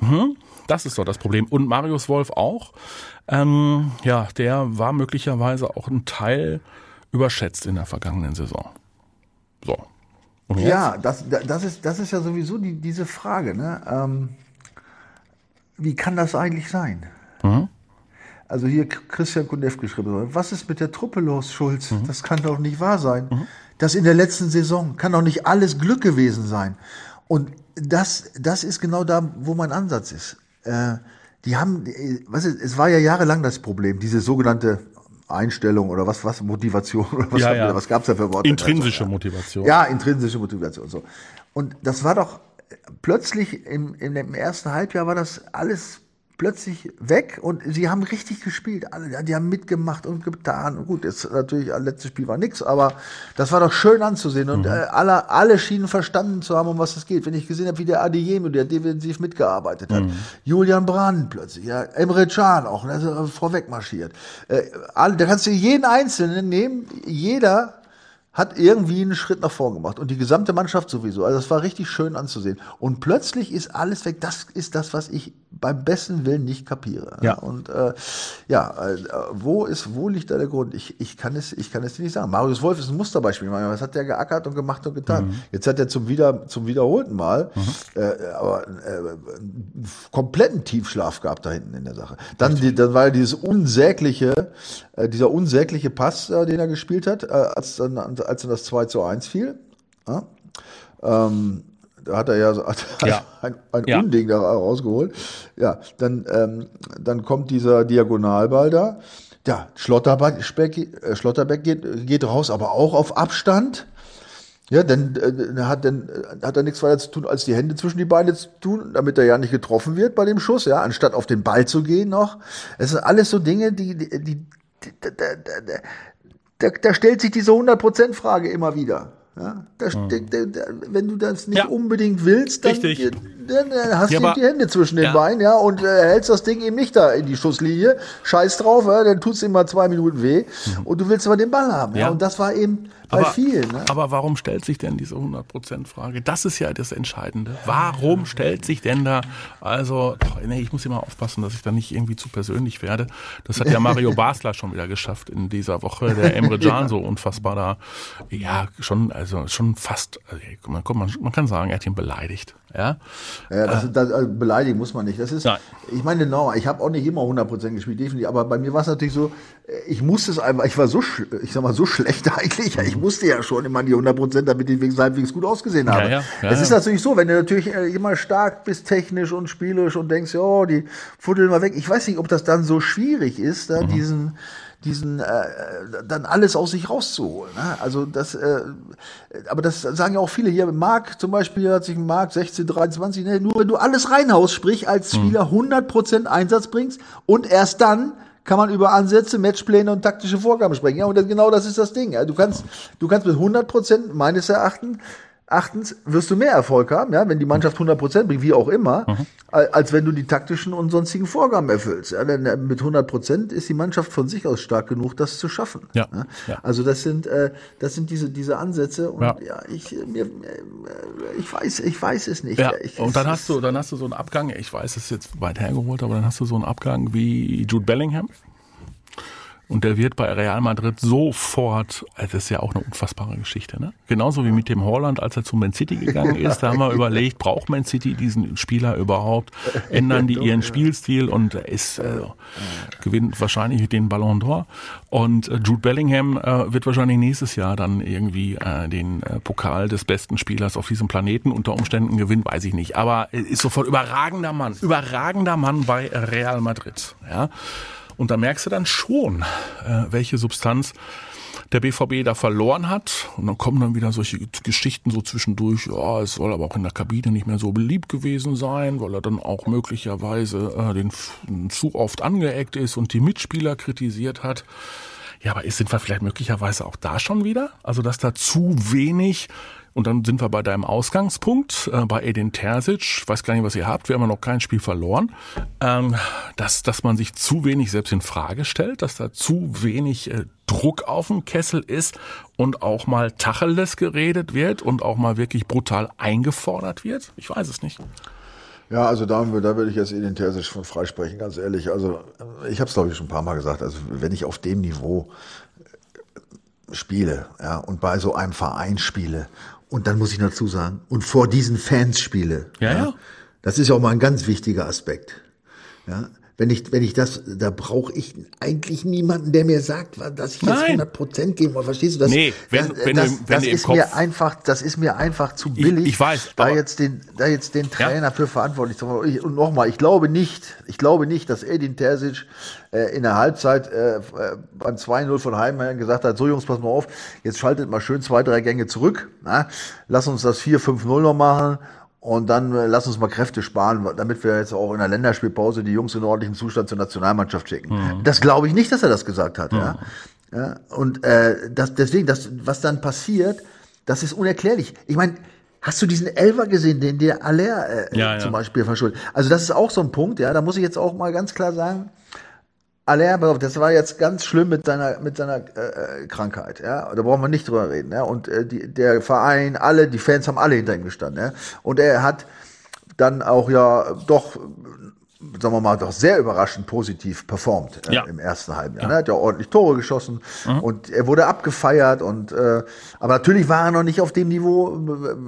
Mhm. Das ist doch das Problem. Und Marius Wolf auch. Ähm, ja, der war möglicherweise auch ein Teil überschätzt in der vergangenen Saison. So, ja, das, das, ist, das ist ja sowieso die, diese Frage. Ne? Ähm, wie kann das eigentlich sein? Mhm. Also hier Christian Kundev geschrieben, was ist mit der Truppe los, Schulz? Mhm. Das kann doch nicht wahr sein. Mhm. Das in der letzten Saison kann doch nicht alles Glück gewesen sein. Und das, das ist genau da, wo mein Ansatz ist. Äh, die haben, was ist, es war ja jahrelang das Problem, diese sogenannte Einstellung oder was, was Motivation oder was, ja, ja. was gab's da für Worte? Intrinsische Motivation. Ja, intrinsische Motivation. So. Und das war doch plötzlich im, im ersten Halbjahr war das alles plötzlich weg und sie haben richtig gespielt. Alle, die haben mitgemacht und getan. Gut, jetzt natürlich, das letzte Spiel war nix, aber das war doch schön anzusehen und mhm. äh, alle, alle schienen verstanden zu haben, um was es geht. Wenn ich gesehen habe, wie der Adeyemi, der defensiv mitgearbeitet hat, mhm. Julian Brand plötzlich, ja, Emre Can auch, also vorweg marschiert. Äh, alle, da kannst du jeden Einzelnen nehmen, jeder hat irgendwie einen Schritt nach vorn gemacht und die gesamte Mannschaft sowieso. Also es war richtig schön anzusehen. Und plötzlich ist alles weg. Das ist das, was ich beim besten Willen nicht kapiere. Ja. Und äh, ja, äh, wo ist, wo liegt da der Grund? Ich, ich kann es, ich kann es nicht sagen. Marius Wolf ist ein Musterbeispiel. Was hat der geackert und gemacht und getan? Mhm. Jetzt hat er zum wieder, zum wiederholten Mal, mhm. äh, aber äh, einen kompletten Tiefschlaf gehabt da hinten in der Sache. Dann, die, dann war dieses unsägliche, äh, dieser unsägliche Pass, äh, den er gespielt hat, äh, als dann als dann das 2 zu 1 fiel. Ja? Ähm, hat er ja, so, hat ja. ein, ein ja. Unding da rausgeholt. Ja, dann, ähm, dann kommt dieser Diagonalball da. Ja, Schlotterbeck, äh, Schlotterbeck geht, geht raus, aber auch auf Abstand. Ja, denn äh, hat, dann äh, hat er nichts weiter zu tun, als die Hände zwischen die Beine zu tun, damit er ja nicht getroffen wird bei dem Schuss, ja, anstatt auf den Ball zu gehen noch. Es sind alles so Dinge, die, die, die, die da, da, da, da, da stellt sich diese 100%-Frage immer wieder. Ja, da, mhm. da, da, wenn du das nicht ja. unbedingt willst, dann, dann, dann hast ja, du die Hände zwischen den ja. Beinen, ja, und äh, hältst das Ding eben nicht da in die Schusslinie. Scheiß drauf, ja, dann tut's ihm mal zwei Minuten weh. Mhm. Und du willst aber den Ball haben, ja. Und das war eben bei aber, vielen. Ne? Aber warum stellt sich denn diese 100%-Frage? Das ist ja das Entscheidende. Warum stellt sich denn da, also, oh, nee, ich muss immer aufpassen, dass ich da nicht irgendwie zu persönlich werde. Das hat ja Mario Basler schon wieder geschafft in dieser Woche. Der Emre Can so unfassbar da, ja, schon, also schon fast, also, man, man, man kann sagen, er hat ihn beleidigt. Ja, ja das, äh, das, also beleidigen muss man nicht. Das ist, Nein. ich meine, no, ich habe auch nicht immer 100% gespielt, definitiv, aber bei mir war es natürlich so, ich musste es einfach, ich war so, ich sag mal, so schlecht eigentlich, ich Ich wusste ja schon immer die 100 Prozent, damit ich halbwegs gut ausgesehen habe. Ja, ja, es ist natürlich so, wenn du natürlich äh, immer stark bist, technisch und spielisch und denkst, ja, die fuddeln mal weg. Ich weiß nicht, ob das dann so schwierig ist, da diesen diesen äh, dann alles aus sich rauszuholen. Ne? Also das, äh, aber das sagen ja auch viele hier. Marc zum Beispiel hat sich Marc 16, 23, ne? nur wenn du alles reinhaust, sprich als Spieler 100% Einsatz bringst und erst dann kann man über Ansätze, Matchpläne und taktische Vorgaben sprechen. Ja, und genau das ist das Ding. Du kannst, du kannst mit 100% meines Erachtens Achtens wirst du mehr Erfolg haben, ja, wenn die Mannschaft 100 Prozent bringt, wie auch immer, al- als wenn du die taktischen und sonstigen Vorgaben erfüllst. Ja, denn äh, mit 100 Prozent ist die Mannschaft von sich aus stark genug, das zu schaffen. Ja, ne? ja. Also das sind, äh, das sind diese, diese Ansätze und Ja. ja, ich, äh, mir, äh, ich weiß, ich weiß es nicht. Ja, ich, und dann hast du, dann hast du so einen Abgang, ich weiß, es ist jetzt weit hergeholt, aber dann hast du so einen Abgang wie Jude Bellingham. Und der wird bei Real Madrid sofort, das ist ja auch eine unfassbare Geschichte, ne? Genauso wie mit dem Holland, als er zu Man City gegangen ist, da haben wir überlegt, braucht Man City diesen Spieler überhaupt? Ändern die ihren Spielstil und er ist, äh, gewinnt wahrscheinlich den Ballon d'Or. Und äh, Jude Bellingham äh, wird wahrscheinlich nächstes Jahr dann irgendwie äh, den äh, Pokal des besten Spielers auf diesem Planeten unter Umständen gewinnen, weiß ich nicht. Aber er ist sofort überragender Mann, überragender Mann bei Real Madrid. Ja. Und da merkst du dann schon, äh, welche Substanz der BVB da verloren hat. Und dann kommen dann wieder solche Geschichten so zwischendurch, ja, es soll aber auch in der Kabine nicht mehr so beliebt gewesen sein, weil er dann auch möglicherweise äh, den zu oft angeeckt ist und die Mitspieler kritisiert hat. Ja, aber sind wir vielleicht möglicherweise auch da schon wieder? Also, dass da zu wenig, und dann sind wir bei deinem Ausgangspunkt, äh, bei Edin Terzic, ich weiß gar nicht, was ihr habt, wir haben ja noch kein Spiel verloren, ähm, dass, dass man sich zu wenig selbst in Frage stellt, dass da zu wenig äh, Druck auf dem Kessel ist und auch mal Tacheles geredet wird und auch mal wirklich brutal eingefordert wird? Ich weiß es nicht. Ja, also da, da würde ich jetzt Edin Terzic von freisprechen, ganz ehrlich. Also äh, ich habe es glaube ich schon ein paar Mal gesagt. Also wenn ich auf dem Niveau äh, spiele, ja, und bei so einem Verein spiele und dann muss ich dazu sagen und vor diesen Fans spiele, Ja, ja. das ist ja auch mal ein ganz wichtiger Aspekt. Ja, wenn ich, wenn ich das, da brauche ich eigentlich niemanden, der mir sagt, dass ich jetzt Nein. 100 Prozent geben muss. Verstehst du das? Nee, wenn- das, wenn das, wenn das ist mir Kopf- einfach, das ist mir einfach zu billig. ich weiß, da jetzt den, da jetzt den Trainer für verantwortlich zu machen. Ich- Und nochmal, ich glaube nicht, ich glaube nicht, dass Edin Terzic äh, in der Halbzeit äh, äh, beim 2-0 von Heidenheim gesagt hat, so Jungs, pass mal auf, jetzt schaltet mal schön zwei, drei Gänge zurück. Na? Lass uns das 4-5-0 noch machen. Und dann äh, lass uns mal Kräfte sparen, damit wir jetzt auch in der Länderspielpause die Jungs in ordentlichem Zustand zur Nationalmannschaft schicken. Das glaube ich nicht, dass er das gesagt hat. Ja? Ja? Und äh, das, deswegen, das, was dann passiert, das ist unerklärlich. Ich meine, hast du diesen Elfer gesehen, den der Aller äh, Ja, ja. zum Beispiel verschuldet? Also das ist auch so ein Punkt, ja, da muss ich jetzt auch mal ganz klar sagen, Aller, das war jetzt ganz schlimm mit seiner mit seiner äh, äh, Krankheit, ja. Da brauchen wir nicht drüber reden, ja. Und äh, die, der Verein, alle, die Fans haben alle hinter ihm gestanden, ja. Und er hat dann auch ja doch, sagen wir mal, doch sehr überraschend positiv performt äh, Ja. im ersten Halbjahr. Ne? Er hat ja ordentlich Tore geschossen und er wurde abgefeiert und äh, aber natürlich war er noch nicht auf dem Niveau,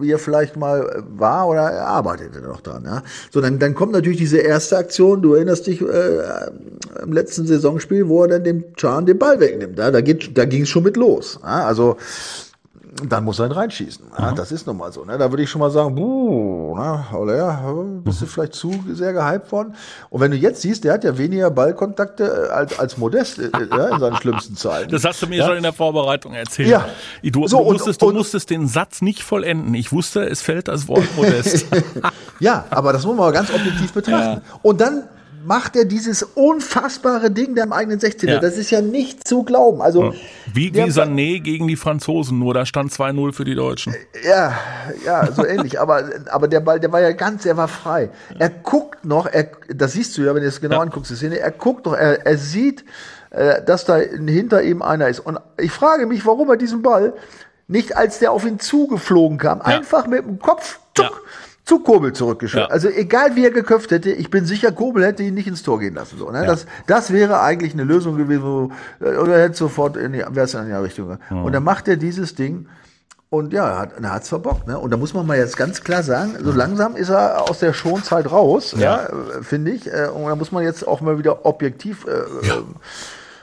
wie er vielleicht mal war oder er arbeitete noch dran. Ja? So, dann, dann kommt natürlich diese erste Aktion, du erinnerst dich äh, im letzten Saisonspiel, wo er dann dem Chan den Ball wegnimmt. Ja? Da, geht, da ging es schon mit los. Ja? Also dann muss er ihn reinschießen. Ja, das ist nun mal so. Ne? Da würde ich schon mal sagen, buh, na, Haller, bist du vielleicht zu sehr gehypt worden. Und wenn du jetzt siehst, der hat ja weniger Ballkontakte äh, als, als Modest äh, ja, in seinen schlimmsten Zeiten. Das hast du mir Ja. schon in der Vorbereitung erzählt. Ja. Du, So, du, und- musstest, du und- musstest den Satz nicht vollenden. Ich wusste, es fällt das Wort modest. Ja, aber das muss man mal ganz objektiv betrachten. Und dann macht er dieses unfassbare Ding da im eigenen 16. Ja. Das ist ja nicht zu glauben. Also Wie, wie Sané gegen die Franzosen, nur da stand 2-0 für die Deutschen. Ja, ja, so ähnlich. Aber, aber der Ball, der war ja ganz, er war frei. Er guckt noch, er, das siehst du ja, wenn du es genau Ja. anguckst, die Szene, er guckt noch, er, er sieht, äh, dass da hinter ihm einer ist. Und ich frage mich, warum er diesen Ball nicht, als der auf ihn zugeflogen kam, einfach mit dem Kopf tuck, Ja. Zu Kobel zurückgeschüttet. Ja. Also egal wie er geköpft hätte, ich bin sicher, Kobel hätte ihn nicht ins Tor gehen lassen. So, ne? das, das wäre eigentlich eine Lösung gewesen, wo, äh, oder er hätte sofort in die, wäre es in die Richtung. gegangen. Und dann macht er dieses Ding. Und ja, er hat er hat's verbockt, ne? Und da muss man mal jetzt ganz klar sagen, so langsam ist er aus der Schonzeit raus, ja, äh, finde ich. Äh, Und da muss man jetzt auch mal wieder objektiv äh,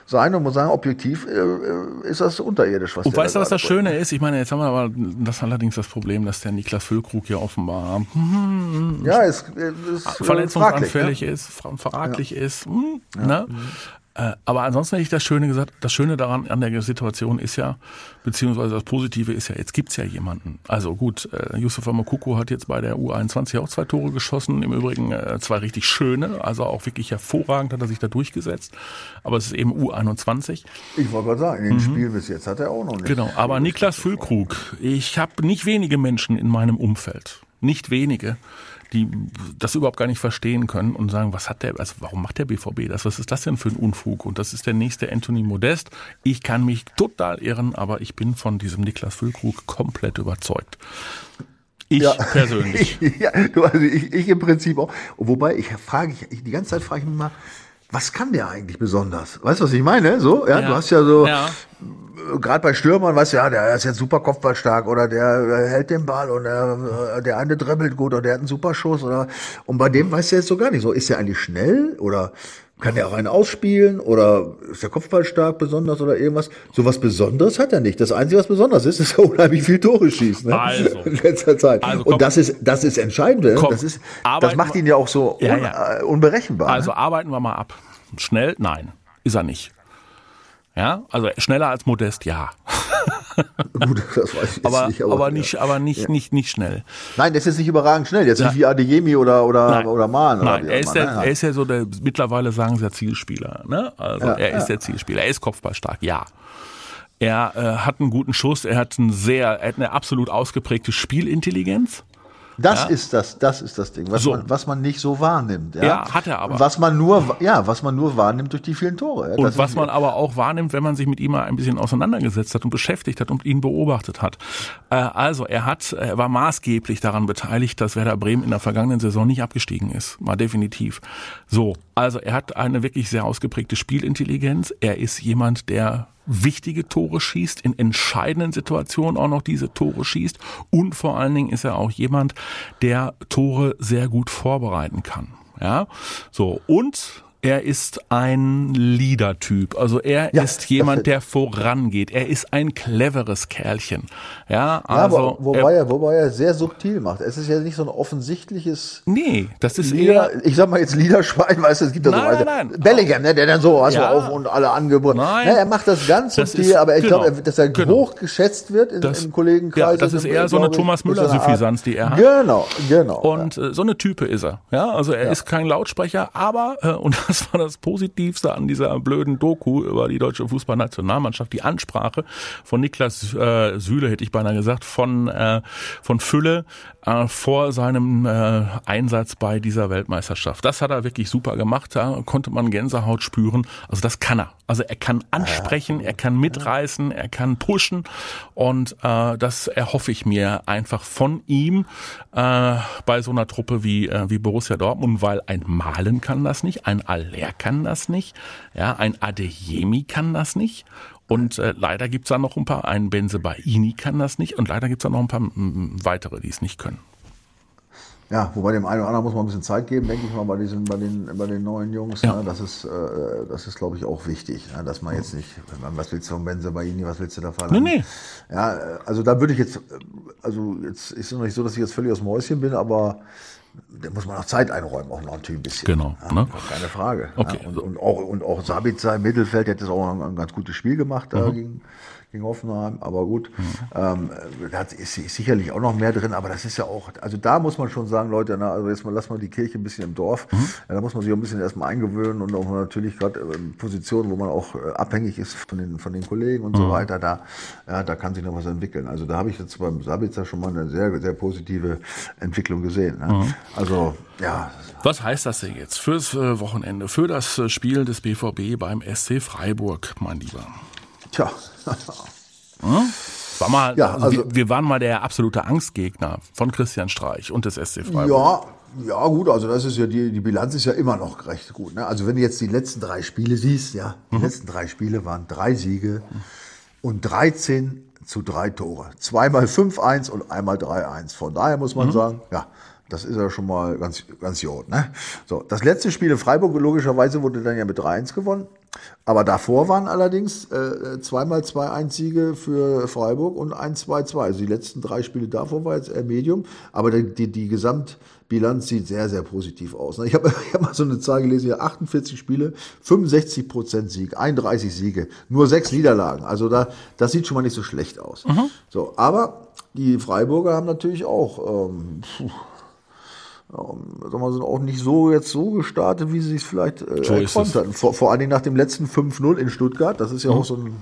sein und muss sagen, objektiv äh, äh ist das unterirdisch. Was und weißt du, was das Schöne ist? Ich meine, jetzt haben wir aber das allerdings das Problem, dass der Niklas Füllkrug hier offenbar hm, ja, es, es verletzungsanfällig ne? ist, fraglich ja. ist. Hm, ja. Ne? Mhm. Äh, aber ansonsten hätte ich das Schöne gesagt, das Schöne daran an der Situation ist ja, beziehungsweise das Positive ist ja, jetzt gibt's ja jemanden. Also gut, äh, Yusuf Amakuku hat jetzt bei der U21 auch zwei Tore geschossen, im Übrigen äh, zwei richtig schöne, also auch wirklich hervorragend hat er sich da durchgesetzt. Aber es ist eben U21. Ich wollte gerade sagen, in dem mhm. Spiel bis jetzt hat er auch noch nicht. Genau, aber Niklas Füllkrug, ich habe nicht wenige Menschen in meinem Umfeld, nicht wenige, die das überhaupt gar nicht verstehen können und sagen, was hat der, also warum macht der BVB das? Was ist das denn für ein Unfug? Und das ist der nächste Anthony Modest. Ich kann mich total irren, aber ich bin von diesem Niklas Füllkrug komplett überzeugt. Ich ja. persönlich. ja, du, also ich, ich im Prinzip auch. Wobei ich frage, ich, die ganze Zeit frage ich mich mal, was kann der eigentlich besonders? Weißt du, was ich meine? So, ja, ja. du hast ja so, ja. gerade bei Stürmern, weißt du, ja, der ist jetzt super kopfballstark oder der, der hält den Ball und der, der eine dribbelt gut oder der hat einen super Schuss oder, und bei dem weißt du jetzt so gar nicht so, ist er eigentlich schnell oder kann der auch einen ausspielen oder ist der Kopfball stark besonders oder irgendwas? So was Besonderes hat er nicht. Das Einzige, was besonders ist, ist, dass er unheimlich viel Tore schießt. Ne? Also. In letzter Zeit. Also, komm, Und das ist, das ist entscheidend. Komm, das, ist, das macht ihn ja auch so un, ja, ja. Äh, unberechenbar. Also ne? arbeiten wir mal ab. Schnell? Nein. Ist er nicht. Ja, also schneller als Modest, ja. Gut, das weiß ich aber, nicht. Aber, aber nicht, ja. aber nicht, ja. nicht, nicht schnell. Nein, das ist nicht überragend schnell. Jetzt ja. nicht wie Adeyemi oder, oder, Nein. oder Mahn. Nein, oder er, ist der, er ist ja so der, mittlerweile sagen sie ja Zielspieler. Ne? Also er ist der Zielspieler. Er ist kopfballstark, ja. Er äh, hat einen guten Schuss, er hat, einen sehr, er hat eine absolut ausgeprägte Spielintelligenz. Das ja? ist das, das ist das Ding, was, so. man, was man nicht so wahrnimmt. Ja? ja, hat er aber. Was man nur, ja, was man nur wahrnimmt durch die vielen Tore. Und das was man aber auch wahrnimmt, wenn man sich mit ihm mal ein bisschen auseinandergesetzt hat und beschäftigt hat und ihn beobachtet hat. Äh, also er hat, er war maßgeblich daran beteiligt, dass Werder Bremen in der vergangenen Saison nicht abgestiegen ist. Mal definitiv. So, also er hat eine wirklich sehr ausgeprägte Spielintelligenz. Er ist jemand, der wichtige Tore schießt, in entscheidenden Situationen auch noch diese Tore schießt und vor allen Dingen ist er auch jemand, der Tore sehr gut vorbereiten kann. Ja, so und er ist ein Leader-Typ. Also er ja, ist jemand, der vorangeht. Er ist ein cleveres Kerlchen. Ja, also. Ja, wobei, er, wobei er sehr subtil macht. Es ist ja nicht so ein offensichtliches. Nee, das ist Lieder, eher. Ich sag mal jetzt Liederschwein, weißt du, es gibt da so nein, nein, nein. Bellingham, ne, der dann so also ja. auf und alle angeboten. Nein. Ja, er macht das ganz das subtil, ist, aber ich genau, glaube, dass er genau. hoch geschätzt wird in, das, im Kollegenkreis. Ja, das ist eher so eine Thomas Müller-Suffisanz, die er hat. Genau, genau. Und äh, so eine Type ist er. Ja, also er ist kein Lautsprecher, aber, äh, und das war das Positivste an dieser blöden Doku über die deutsche Fußballnationalmannschaft, die Ansprache von Niklas äh, Süle, hätte ich beinahe gesagt, von, äh, von Fülle äh, vor seinem äh, Einsatz bei dieser Weltmeisterschaft. Das hat er wirklich super gemacht, da konnte man Gänsehaut spüren. Also das kann er. Also er kann ansprechen, er kann mitreißen, er kann pushen und äh, das erhoffe ich mir einfach von ihm äh, bei so einer Truppe wie, äh, wie Borussia Dortmund, weil ein Malen kann das nicht, ein Aller kann das nicht, ja, ein Adeyemi kann das nicht. Und äh, leider gibt's da noch ein paar, ein Benze Baini kann das nicht und leider gibt's da noch ein paar weitere, die es nicht können. Ja, wobei dem einen oder anderen muss man ein bisschen Zeit geben, denke ich mal, bei diesen, bei den, bei den neuen Jungs. Ja. Ne? Das ist, äh, das ist, glaube ich, auch wichtig, ne? dass man jetzt nicht, was willst du von Benze Baini, was willst du da verlangen? Nee, nee. Ja, also da würde ich jetzt, also jetzt ist es noch nicht so, dass ich jetzt völlig aus dem Häuschen bin, aber da muss man auch Zeit einräumen, auch noch ein bisschen. Genau. Ja, ne? Keine Frage. Okay. Ja, und, und, auch, und auch Sabitzer im Mittelfeld hätte es auch ein, ein, ganz gutes Spiel gemacht da mhm. gegen, gegen Hoffenheim, aber gut. Mhm. Ähm, da ist, sicherlich auch noch mehr drin, aber das ist ja auch, also da muss man schon sagen, Leute, na, also jetzt mal lass mal die Kirche ein bisschen im Dorf. Mhm. Ja, da muss man sich auch ein bisschen erstmal eingewöhnen und auch natürlich gerade in Positionen, wo man auch äh, abhängig ist von den, von den Kollegen und so mhm. weiter, da, ja, da kann sich noch was entwickeln. Also da habe ich jetzt beim Sabitzer schon mal eine sehr, sehr positive Entwicklung gesehen. Ne? Mhm. Also, ja. Was heißt das denn jetzt fürs äh, Wochenende, für das äh, Spiel des BVB beim SC Freiburg, mein Lieber? Tja. hm? War mal, ja, also, wir, wir, waren mal der absolute Angstgegner von Christian Streich und des SC Freiburg. Ja, ja, gut, also das ist ja die, die Bilanz ist ja immer noch recht gut. Ne? Also wenn du jetzt die letzten drei Spiele siehst, ja, die mhm. letzten drei Spiele waren drei Siege und 13 zu drei Tore. Zweimal 5-1 und einmal 3-1. Von daher muss man mhm. sagen, ja, das ist ja schon mal ganz, ganz gut. Ne? So, das letzte Spiel in Freiburg logischerweise wurde dann ja mit 3-1 gewonnen. Aber davor waren allerdings äh, zweimal 2-1-Siege für Freiburg und ein 2-2. Also die letzten drei Spiele davor war jetzt eher Medium, aber die, die, die Gesamtbilanz sieht sehr, sehr positiv aus. Ich habe ich hab mal so eine Zahl gelesen, hier 48 Spiele, 65 Prozent Sieg, 31 Siege, nur sechs Niederlagen. Also da, das sieht schon mal nicht so schlecht aus. Mhm. So, aber die Freiburger haben natürlich auch ähm, ähm, sind auch nicht so jetzt so gestartet, wie sie es vielleicht äh, so hatten. Vor, vor allen Dingen nach dem letzten 5-0 in Stuttgart. Das ist ja mhm. auch so ein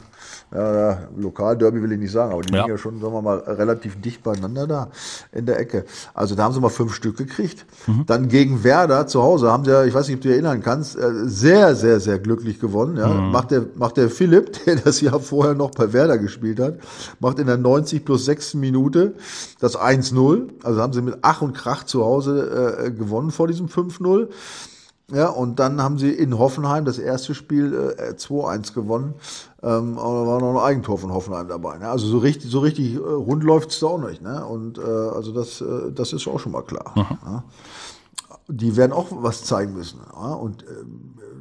ja, Lokalderby will ich nicht sagen, aber die ja. liegen ja schon, sagen wir mal, relativ dicht beieinander da in der Ecke. Also da haben sie mal fünf Stück gekriegt. Mhm. Dann gegen Werder zu Hause haben sie ja, ich weiß nicht, ob du dich erinnern kannst, äh, sehr, sehr, sehr glücklich gewonnen. Ja. Mhm. Macht, der, macht der Philipp, der das Jahr vorher noch bei Werder gespielt hat, macht in der 90 plus 6. Minute das 1-0. Also haben sie mit Ach und Krach zu Hause äh, gewonnen vor diesem 5-0. Ja, und dann haben sie in Hoffenheim das erste Spiel äh, 2-1 gewonnen. Ähm, aber da war noch ein Eigentor von Hoffenheim dabei. Ne? Also so richtig, so richtig äh, rund läuft's da auch nicht. Ne? Und äh, also das, äh, das ist auch schon mal klar. Ja? Die werden auch was zeigen müssen. Ja? Und äh,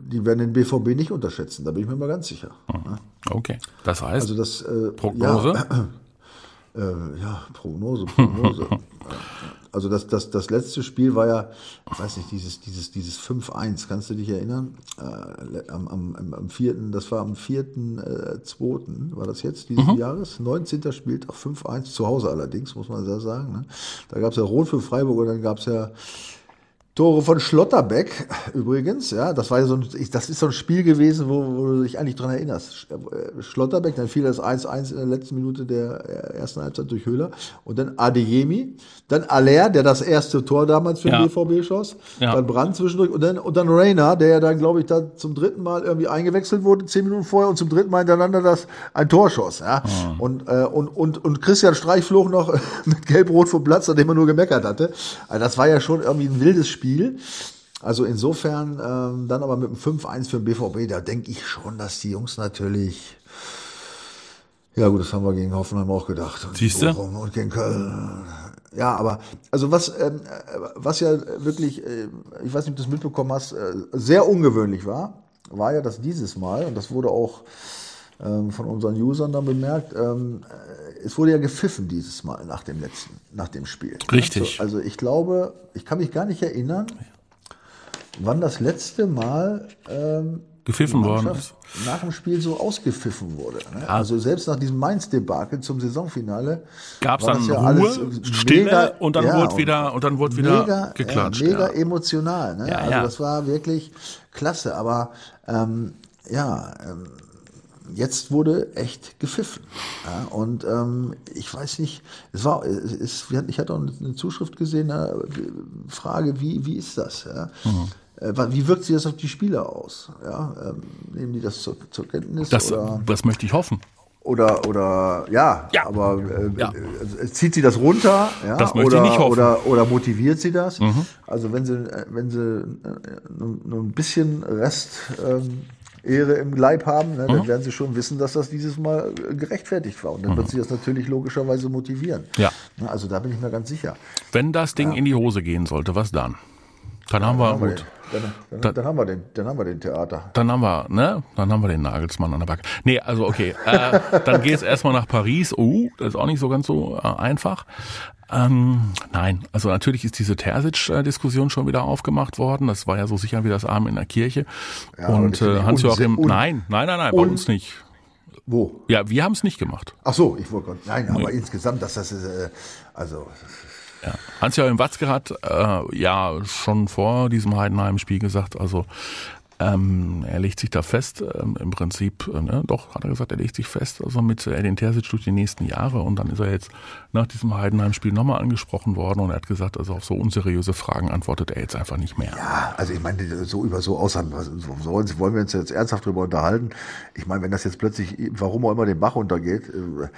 die werden den BVB nicht unterschätzen, da bin ich mir mal ganz sicher. Mhm. Okay. Das heißt, also das, äh, Prognose? Ja, äh, ja Prognose, Prognose. Also das, das, das letzte Spiel war ja, ich weiß nicht, dieses, dieses, dieses 5-1, kannst du dich erinnern? Äh, am, am, am vierten, das war am 4.2. Äh, war das jetzt dieses mhm. Jahres? 19. spielt auch 5-1 zu Hause allerdings, muss man sehr sagen. Ne? Da gab es ja Rot für Freiburg und dann gab es ja Tore von Schlotterbeck übrigens, ja, das war ja so ein, das ist so ein Spiel gewesen, wo, wo du dich eigentlich dran erinnerst. Äh, Schlotterbeck, dann fiel das 1-1 in der letzten Minute der ersten Halbzeit durch Höhler und dann Adeyemi, dann Aller, der das erste Tor damals für den BVB schoss, ja. dann Brand zwischendurch und dann, und dann Rainer, der ja dann, glaube ich, da zum dritten Mal irgendwie eingewechselt wurde, zehn Minuten vorher und zum dritten Mal hintereinander das ein Tor schoss, ja. Mhm. Und, äh, und, und, und Christian Streich flog noch mit Gelb-Rot vom Platz, an dem er nur gemeckert hatte. Also das war ja schon irgendwie ein wildes Spiel. Spiel. Also insofern ähm, dann aber mit dem 5-1 für den BVB, da denke ich schon, dass die Jungs natürlich ja gut, das haben wir gegen Hoffenheim auch gedacht. Siehst du? Und gegen Köln. Ja, aber also was, ähm, was ja wirklich, äh, ich weiß nicht, ob du das mitbekommen hast, äh, sehr ungewöhnlich war, war ja, dass dieses Mal, und das wurde auch von unseren Usern dann bemerkt, ähm, es wurde ja gepfiffen dieses Mal nach dem letzten, nach dem Spiel. Richtig. Also, also ich glaube, ich kann mich gar nicht erinnern, wann das letzte Mal ähm, gepfiffen worden ist. Nach dem Spiel so ausgepfiffen wurde. Ne? Ja. Also selbst nach diesem Mainz-Debakel zum Saisonfinale gab es dann ja Ruhe, Stille mega, und dann ja, wurde wieder und dann wurde wieder mega, geklatscht. Ja, mega emotional. Ne? also das war wirklich klasse. Aber ähm, ja, ähm, jetzt wurde echt gepfiffen. Ja, und ähm, ich weiß nicht, es war, es, ich hatte auch eine Zuschrift gesehen, eine Frage, wie, wie ist das? Ja? Mhm. Äh, wie wirkt sich das auf die Spieler aus? Ja, ähm, nehmen die das zur, zur Kenntnis? Das, oder? das möchte ich hoffen. Oder, oder ja, ja. aber äh, ja. Äh, zieht sie das runter? Ja? Das möchte oder, ich nicht hoffen. Oder, oder motiviert sie das? Mhm. Also wenn sie, wenn sie äh, nur ein bisschen Rest ähm, Ehre im Leib haben, ne, dann mhm. werden sie schon wissen, dass das dieses Mal äh, gerechtfertigt war. Und dann mhm. wird sie das natürlich logischerweise motivieren. Ja. Also da bin ich mir ganz sicher. Wenn das Ding ja. in die Hose gehen sollte, was dann? Dann ja, haben wir, dann haben gut. Wir dann, dann, dann, haben wir den, dann haben wir den Theater. Dann haben wir, ne? Dann haben wir den Nagelsmann an der Backe. Nee, also okay. äh, dann geht es erstmal nach Paris. Oh, das ist auch nicht so ganz so äh, einfach. Ähm, nein, also natürlich ist diese Terzic-Diskussion schon wieder aufgemacht worden. Das war ja so sicher wie das Arm in der Kirche. Ja, und äh, Hans-Joachim, nein, nein, nein, nein, bei uns nicht. Wo? Ja, wir haben es nicht gemacht. Ach so, ich wollte, nein, aber nee. insgesamt, dass das ist, äh, also. Ja. Hans-Joachim Watzke hat äh, ja schon vor diesem Heidenheim-Spiel gesagt, also ähm, er legt sich da fest, ähm, im Prinzip, äh, ne, doch, hat er gesagt, er legt sich fest, also mit Edin Terzic durch die nächsten Jahre und dann ist er jetzt nach diesem Heidenheim-Spiel nochmal angesprochen worden und er hat gesagt, also auf so unseriöse Fragen antwortet er jetzt einfach nicht mehr. Ja, also ich meine, so über so Aussagen, wollen wir uns jetzt ernsthaft drüber unterhalten. Ich meine, wenn das jetzt plötzlich, warum auch immer den Bach untergeht, äh,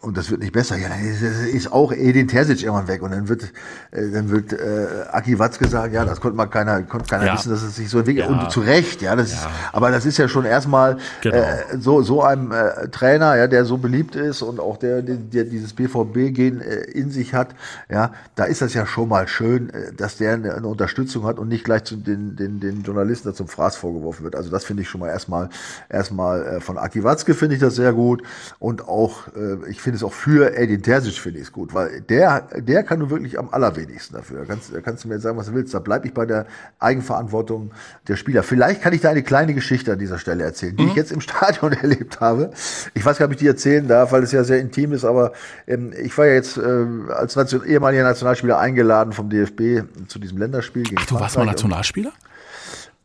und das wird nicht besser. Ja, dann ist, ist auch Edin Terzic irgendwann weg und dann wird, äh, dann wird äh, Aki Watzke sagen, ja, das konnte mal keiner, konnte keiner Ja. wissen, dass es sich so entwickelt. Ja. Und zu Recht, ja, das Ja. ist, aber das ist ja schon erstmal Genau. äh, so so einem äh, Trainer, ja, der so beliebt ist und auch der, der, der dieses BVB-Gen äh, in sich hat, ja, da ist das ja schon mal schön, äh, dass der eine, eine Unterstützung hat und nicht gleich zu den, den, den Journalisten da zum Fraß vorgeworfen wird. Also das finde ich schon mal erstmal erstmal äh, von Aki Watzke finde ich das sehr gut und auch äh, ich finde es auch für Edin Terzic finde ich es gut, weil der der kann nun wirklich am allerwenigsten dafür. Da kannst, da kannst du mir jetzt sagen, was du willst. Da bleibe ich bei der Eigenverantwortung der Spieler. Vielleicht kann ich da eine kleine Geschichte an dieser Stelle erzählen, die ich jetzt im Stadion erlebt habe. Ich weiß gar nicht, ob ich die erzählen darf, weil es ja sehr intim ist, aber ähm, ich war ja jetzt äh, als Nation ehemaliger Nationalspieler eingeladen vom DFB zu diesem Länderspiel gegen Ach, du warst mal. Nationalspieler?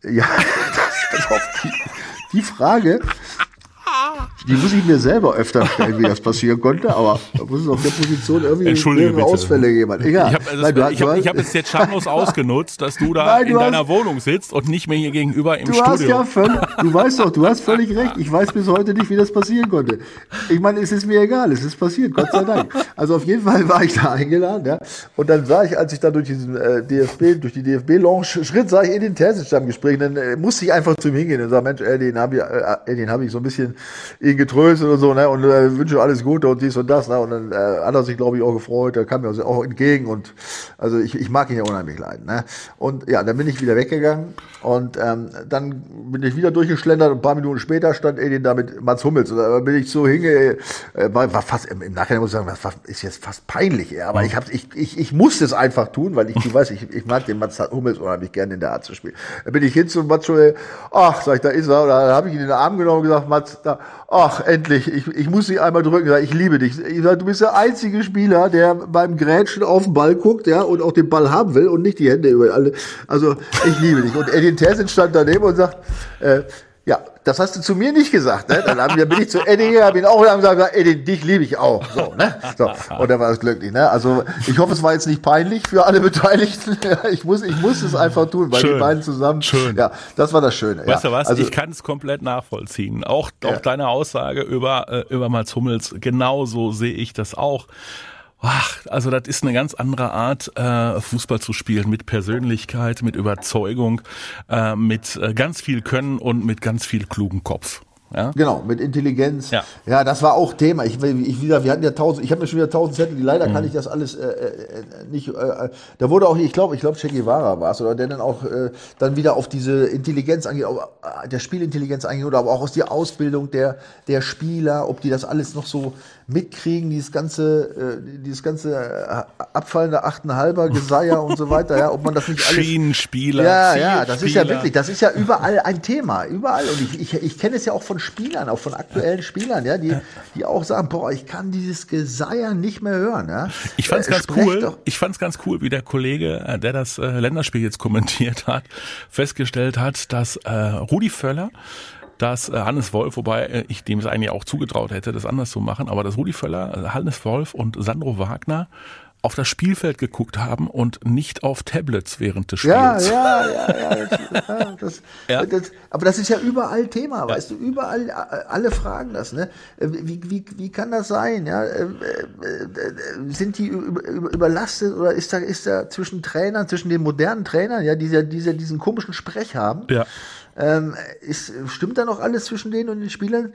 Ja, das, auf, die, die Frage, die muss ich mir selber öfter stellen, wie das passieren konnte, aber da muss es auf der Position irgendwie Entschuldige bitte. Ausfälle. Egal. Ich habe also, Nein, du hast- ich hab, ich hab hast- es jetzt schamlos ausgenutzt, dass du da Nein, du in hast- deiner Wohnung sitzt und nicht mehr hier gegenüber im Du hast Studio. ja völlig, du weißt doch, du hast völlig recht. Ich weiß bis heute nicht, wie das passieren konnte. Ich meine, es ist mir egal, es ist passiert, Gott sei Dank. Also auf jeden Fall war ich da eingeladen, ja. Und dann sah ich, als ich da durch diesen äh, DFB, durch die DFB-Lounge schritt, sah ich in den Terzic am Gespräch. Dann äh, musste ich einfach zu ihm hingehen und sagen, Mensch, ey, den habe ich, äh, den habe ich so ein bisschen ihn getröstet und so, ne? Und äh, wünsche alles Gute und dies und das, ne? Und dann äh, hat er sich, glaube ich, auch gefreut. Er kam mir also auch entgegen und also ich, ich mag ihn ja unheimlich leiden, ne? Und ja, dann bin ich wieder weggegangen und ähm, dann bin ich wieder durchgeschlendert und ein paar Minuten später stand Edin da mit Mats Hummels und da bin ich so hinge, äh, war, war fast im, Nachhinein muss ich sagen, das war, ist jetzt fast peinlich, ja, aber ich ich, ich, ich musste es einfach tun, weil ich, du weißt, ich, ich mag den Mats Hummels unheimlich gerne in der Art zu spielen. Da bin ich hin zu Mats Hummels, ach, sag ich, da ist er, und da habe ich ihn in den Arm genommen und gesagt, Mats, da, ach, endlich, ich, ich muss sie einmal drücken, ich liebe dich. Ich sag, du bist der einzige Spieler, der beim Grätschen auf den Ball guckt, ja, und auch den Ball haben will und nicht die Hände über alle. Also, ich liebe dich. Und Edin Terzic stand daneben und sagt, äh, ja, das hast du zu mir nicht gesagt, ne? Dann, haben, dann bin ich zu Eddie gegangen, hab ihn auch gesagt, Eddie, dich liebe ich auch. So, ne? So. Und dann war es glücklich, ne? Also ich hoffe, es war jetzt nicht peinlich für alle Beteiligten. ich muss, ich muss es einfach tun, weil Schön. die beiden zusammen. Schön. Ja, das war das Schöne. Weißt ja. du was? Also, ich kann es komplett nachvollziehen. Auch, Ja. auch deine Aussage über, äh, über Mats Hummels, genauso sehe ich das auch. Ach, also das ist eine ganz andere Art, äh, Fußball zu spielen, mit Persönlichkeit, mit Überzeugung, äh, mit äh, ganz viel Können und mit ganz viel klugen Kopf. Ja? Genau, mit Intelligenz. Ja. ja, das war auch Thema. Ich, ich wieder, wir hatten ja tausend, ich habe mir schon wieder tausend Zettel, die leider Mhm. kann ich das alles äh, äh, nicht. Äh, da wurde auch, ich glaube, ich glaube, Che Guevara war es, oder der dann auch äh, dann wieder auf diese Intelligenz angeht, äh, der Spielintelligenz angeht, oder aber auch aus der Ausbildung der der Spieler, ob die das alles noch so mitkriegen, dieses ganze, äh, dieses ganze äh, abfallende Achtenhalber, Geseier und so weiter, ja, ob man das nicht alles Schienenspieler. ja, ja, das ist ja wirklich, das ist ja überall ein Thema, überall. Und ich, ich, ich kenne es ja auch von Spielern, auch von aktuellen Spielern, ja, die, die auch sagen, boah, ich kann dieses Geseier nicht mehr hören. Ja. Ich fand's Äh, ganz sprecht cool. Ich fand's ganz cool, wie der Kollege, äh, der das äh, Länderspiel jetzt kommentiert hat, festgestellt hat, dass äh, Rudi Völler, dass äh, Hannes Wolf, wobei äh, ich dem es eigentlich auch zugetraut hätte, das anders zu machen, aber dass Rudi Völler, äh, Hannes Wolf und Sandro Wagner auf das Spielfeld geguckt haben und nicht auf Tablets während des ja, Spiels. ja, ja, ja, das, ja, das, Ja. Das, aber das ist ja überall Thema, weißt du, überall, alle fragen das, ne? Wie, wie, wie kann das sein, ja? Sind die über, über, überlastet oder ist da, ist da zwischen Trainern, zwischen den modernen Trainern, ja, die ja diese, diesen komischen Sprech haben? Ja. Ähm, ist, stimmt da noch alles zwischen denen und den Spielern?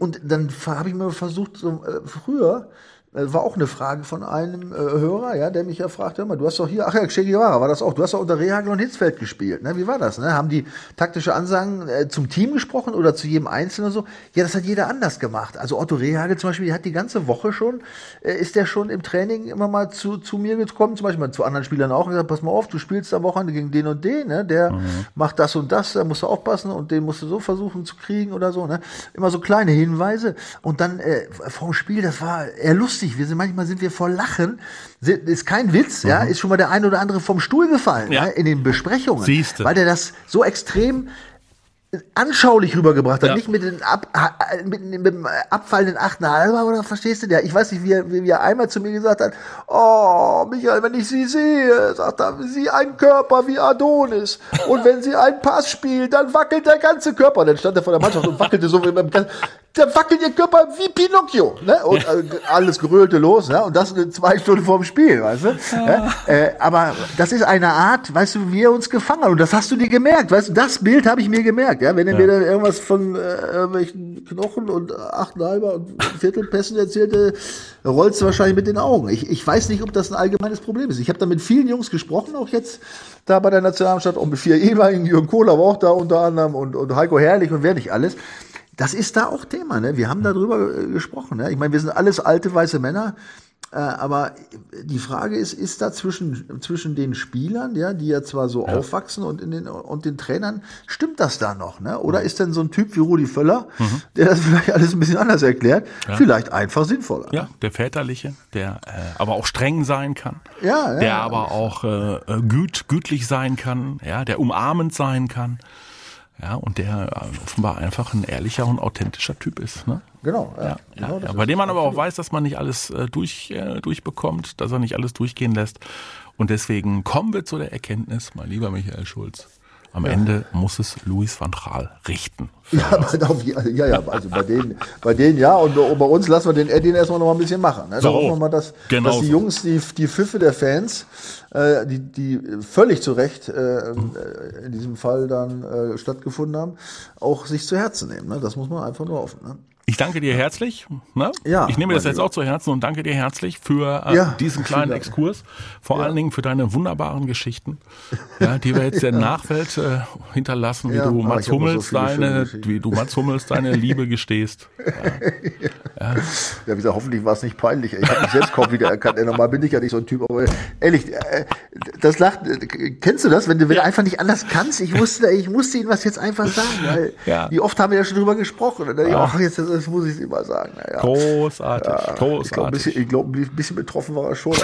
Und dann habe ich mir versucht, so, äh, früher, äh, war auch eine Frage von einem äh, Hörer, ja, der mich ja fragte, hör mal, du hast doch hier, ach ja, Che Guevara war das auch, du hast doch unter Rehagel und Hitzfeld gespielt, ne? Wie war das, ne? Haben die taktische Ansagen äh, zum Team gesprochen oder zu jedem Einzelnen oder so? Ja, das hat jeder anders gemacht. Also Otto Rehagel zum Beispiel, der hat die ganze Woche schon, äh, ist der schon im Training immer mal zu, zu mir gekommen, zum Beispiel mal zu anderen Spielern auch und gesagt, pass mal auf, du spielst am Wochenende gegen den und den, ne? Der macht das und das, da musst du aufpassen und den musst du so versuchen zu kriegen oder so, ne? Immer so kleine Hinweise und dann äh, vom Spiel, das war eher lustig. Wir sind manchmal sind wir vor Lachen, ist kein Witz, ja, ist schon mal der ein oder andere vom Stuhl gefallen, Ja. ja. in den Besprechungen, Siehste. weil der das so extrem anschaulich rübergebracht hat, Ja. nicht mit, den Ab, mit, mit dem abfallenden achten Halber, oder verstehst du? Der, ich weiß nicht, wie er, wie er einmal zu mir gesagt hat, oh, Michael, wenn ich Sie sehe, sagt er, Sie ein Körper wie Adonis. Und wenn Sie einen Pass spielen, dann wackelt der ganze Körper. Und dann stand er vor der Mannschaft und wackelte so wie beim da wackelt ihr Körper wie Pinocchio. Ne? Und äh, alles geröhlte los. Ne? Und das zwei Stunden vorm Spiel, weißt du? Ja. Äh, aber das ist eine Art, weißt du, wie er uns gefangen hat. Und das hast du dir gemerkt, weißt du, das Bild habe ich mir gemerkt. Ja? Wenn er ja. mir dann irgendwas von äh, irgendwelchen Knochen und achteinhalber und Viertelpässen erzählte, rollst du wahrscheinlich mit den Augen. Ich, ich weiß nicht, ob das ein allgemeines Problem ist. Ich habe da mit vielen Jungs gesprochen, auch jetzt da bei der Nationalmannschaft, und mit vier ehemaligen, Jürgen Kohler war auch da unter anderem und, und Heiko Herrlich und wer nicht alles. Das ist da auch Thema. Ne? Wir haben darüber äh, gesprochen. Ne? Ich meine, wir sind alles alte weiße Männer. Äh, aber die Frage ist, ist da zwischen, zwischen den Spielern, ja, die ja zwar so ja. aufwachsen und, in den, und den Trainern, stimmt das da noch? Ne? Oder mhm. ist denn so ein Typ wie Rudi Völler, mhm. der das vielleicht alles ein bisschen anders erklärt, ja. vielleicht einfach sinnvoller? Ja, der väterliche, der äh, aber auch streng sein kann, ja, ja, der aber auch äh, äh, güt, gütlich sein kann, ja, der umarmend sein kann. Ja, und der äh, offenbar einfach ein ehrlicher und authentischer Typ ist. Ne? Genau, ja. ja, genau ja, bei dem man aber auch weiß, dass man nicht alles äh, durch, äh, durchbekommt, dass er nicht alles durchgehen lässt. Und deswegen kommen wir zu der Erkenntnis, mein lieber Michael Schulz, am ja. Ende muss es Louis van Gaal richten. Ja, auf, ja, ja, also bei denen, bei denen ja, und bei uns lassen wir den Eddie erstmal noch mal ein bisschen machen. Ne? Da so, hoffen wir mal, dass, genau dass die Jungs, die, die Pfiffe der Fans, äh, die, die völlig zu Recht äh, in diesem Fall dann äh, stattgefunden haben, auch sich zu Herzen nehmen. Ne? Das muss man einfach nur hoffen. Ne? Ich danke dir herzlich. Ne? Ja, ich nehme das jetzt auch zu Herzen und danke dir herzlich für äh, ja, diesen kleinen Exkurs. Vor ja. allen Dingen für deine wunderbaren Geschichten, ja, die wir jetzt der Nachwelt äh, hinterlassen, wie du Mats Hummels so deine, wie du Mats Hummels deine Liebe gestehst. Ja, ja. wie gesagt, hoffentlich war es nicht peinlich. Ich habe mich selbst kaum wieder erkannt. Normal bin ich ja nicht so ein Typ, aber ehrlich, äh, das lacht. Kennst du das, wenn du, wenn du einfach nicht anders kannst? Ich musste, ich musste Ihnen was jetzt einfach sagen, weil wie oft haben wir ja schon drüber gesprochen. Und dann, ach, jetzt das muss ich immer sagen. Naja. Großartig, ja, großartig. Ich glaube, ein, bisschen, glaub, ein bisschen betroffen war er schon.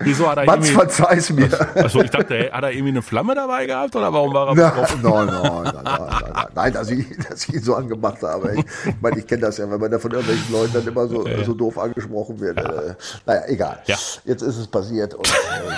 Wieso hat er Mats, verzeih's mir. Also ich dachte, hat er irgendwie eine Flamme dabei gehabt oder warum war er betroffen? Nein, nein, nein, nein, nein, nein, dass ich, dass ich ihn so angemacht habe. Ich, ich meine, ich kenne das ja, wenn man da von irgendwelchen Leuten dann immer so, ja. so doof angesprochen wird. Ja. Äh, naja, egal. Ja. Jetzt ist es passiert und äh,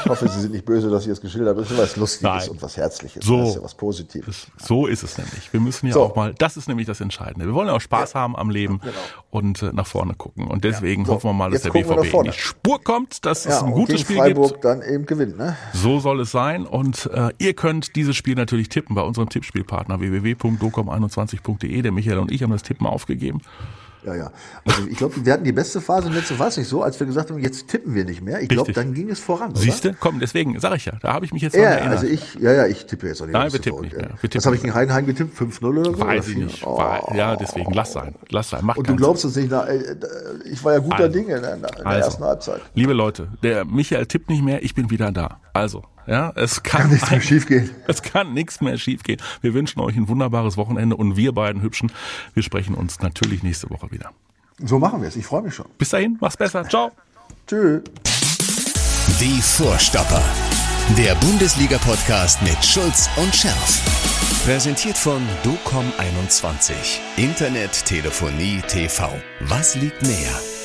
ich hoffe, Sie sind nicht böse, dass ich es geschildert habe. Das ist was Lustiges nein. und was Herzliches. So, das ist ja was Positives. So ist es nämlich. Wir müssen ja so. auch mal, das ist nämlich nämlich das Entscheidende. Wir wollen auch Spaß ja. haben am Leben genau. und äh, nach vorne gucken. Und deswegen ja. so, hoffen wir mal, dass der BVB in die Spur kommt, dass ja, es ein gutes Spiel Freiburg gibt. dann eben gewinnt. Ne? So soll es sein. Und äh, ihr könnt dieses Spiel natürlich tippen bei unserem Tippspielpartner www.docom21.de. Der Michael und ich haben das Tippen aufgegeben. Ja, ja. Also ich glaube, wir hatten die beste Phase letzte war es nicht so, als wir gesagt haben, jetzt tippen wir nicht mehr. Ich glaube, dann ging es voran. Siehst du? Komm, deswegen sage ich ja. Da habe ich mich jetzt ja. Also ich, ja, ja, ich tippe jetzt auch nicht. Nein, wir tippen nicht mehr. Wir Was habe ich in Heidenheim getippt? 5-0 oder so? Weiß ich nicht. Oh. Ja, deswegen lass sein. Lass sein. Macht Und du glaubst es nicht. Na, ich war ja guter also, Dinge in der, in der also, ersten Halbzeit. Liebe Leute, der Michael tippt nicht mehr. Ich bin wieder da. Also, ja, es kann, kann nichts mehr schiefgehen. Es kann nichts mehr schiefgehen. Wir wünschen euch ein wunderbares Wochenende und wir beiden Hübschen, wir sprechen uns natürlich nächste Woche wieder. So machen wir es. Ich freue mich schon. Bis dahin, mach's besser. Ciao. Tschüss. Die Vorstopper. Der Bundesliga-Podcast mit Schulz und Scherf. Präsentiert von DOCOM21. Internet, Telefonie, TV. Was liegt näher?